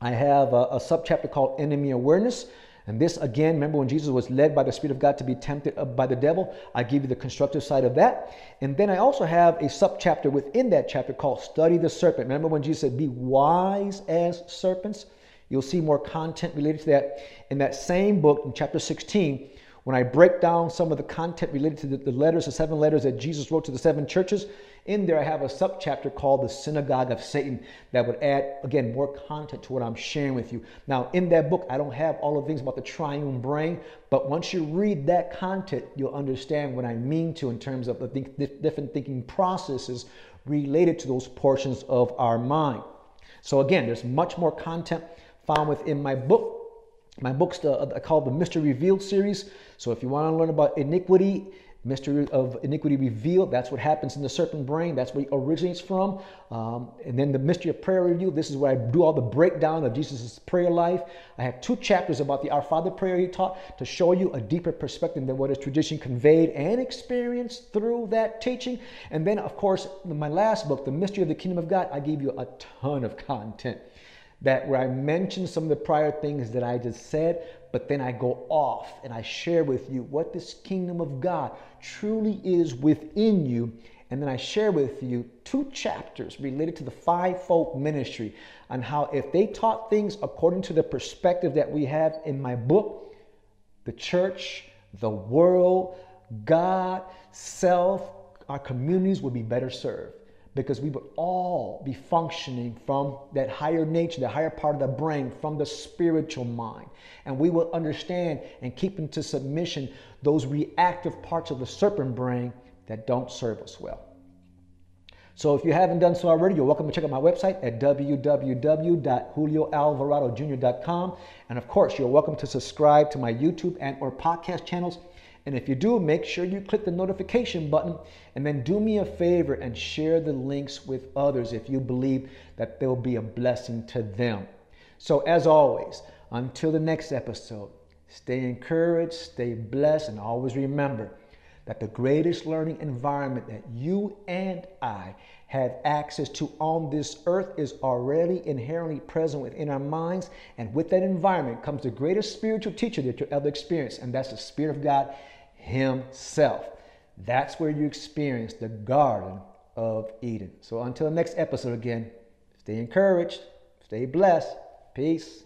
I have a, a subchapter called Enemy Awareness. And this again, remember when Jesus was led by the Spirit of God to be tempted uh, by the devil? I give you the constructive side of that. And then I also have a subchapter within that chapter called Study the Serpent. Remember when Jesus said, Be wise as serpents? You'll see more content related to that in that same book in chapter 16 when I break down some of the content related to the, the, letters, the seven letters that Jesus wrote to the seven churches, in there I have a subchapter called the Synagogue of Satan that would add, again, more content to what I'm sharing with you. Now, in that book, I don't have all the things about the triune brain, but once you read that content, you'll understand what I mean to in terms of the think, different thinking processes related to those portions of our mind. So, again, there's much more content found within my book my book's uh, called the Mystery Revealed series. So if you want to learn about iniquity, mystery of iniquity revealed, that's what happens in the serpent brain. That's where it originates from. Um, and then the mystery of prayer revealed. This is where I do all the breakdown of Jesus' prayer life. I have two chapters about the Our Father prayer he taught to show you a deeper perspective than what his tradition conveyed and experienced through that teaching. And then, of course, my last book, The Mystery of the Kingdom of God, I gave you a ton of content that where I mention some of the prior things that I just said, but then I go off and I share with you what this kingdom of God truly is within you. And then I share with you two chapters related to the fivefold ministry on how if they taught things according to the perspective that we have in my book, the church, the world, God, self, our communities would be better served because we would all be functioning from that higher nature, the higher part of the brain, from the spiritual mind. And we will understand and keep into submission those reactive parts of the serpent brain that don't serve us well. So if you haven't done so already, you're welcome to check out my website at www.julioalvaradojr.com. And of course, you're welcome to subscribe to my YouTube and or podcast channels. And if you do, make sure you click the notification button and then do me a favor and share the links with others if you believe that they'll be a blessing to them. So as always, until the next episode, stay encouraged, stay blessed, and always remember that the greatest learning environment that you and I have access to on this earth is already inherently present within our minds. And with that environment comes the greatest spiritual teacher that you'll ever experience, and that's the Spirit of God Himself. That's where you experience the Garden of Eden. So until next episode again, stay encouraged, stay blessed. Peace.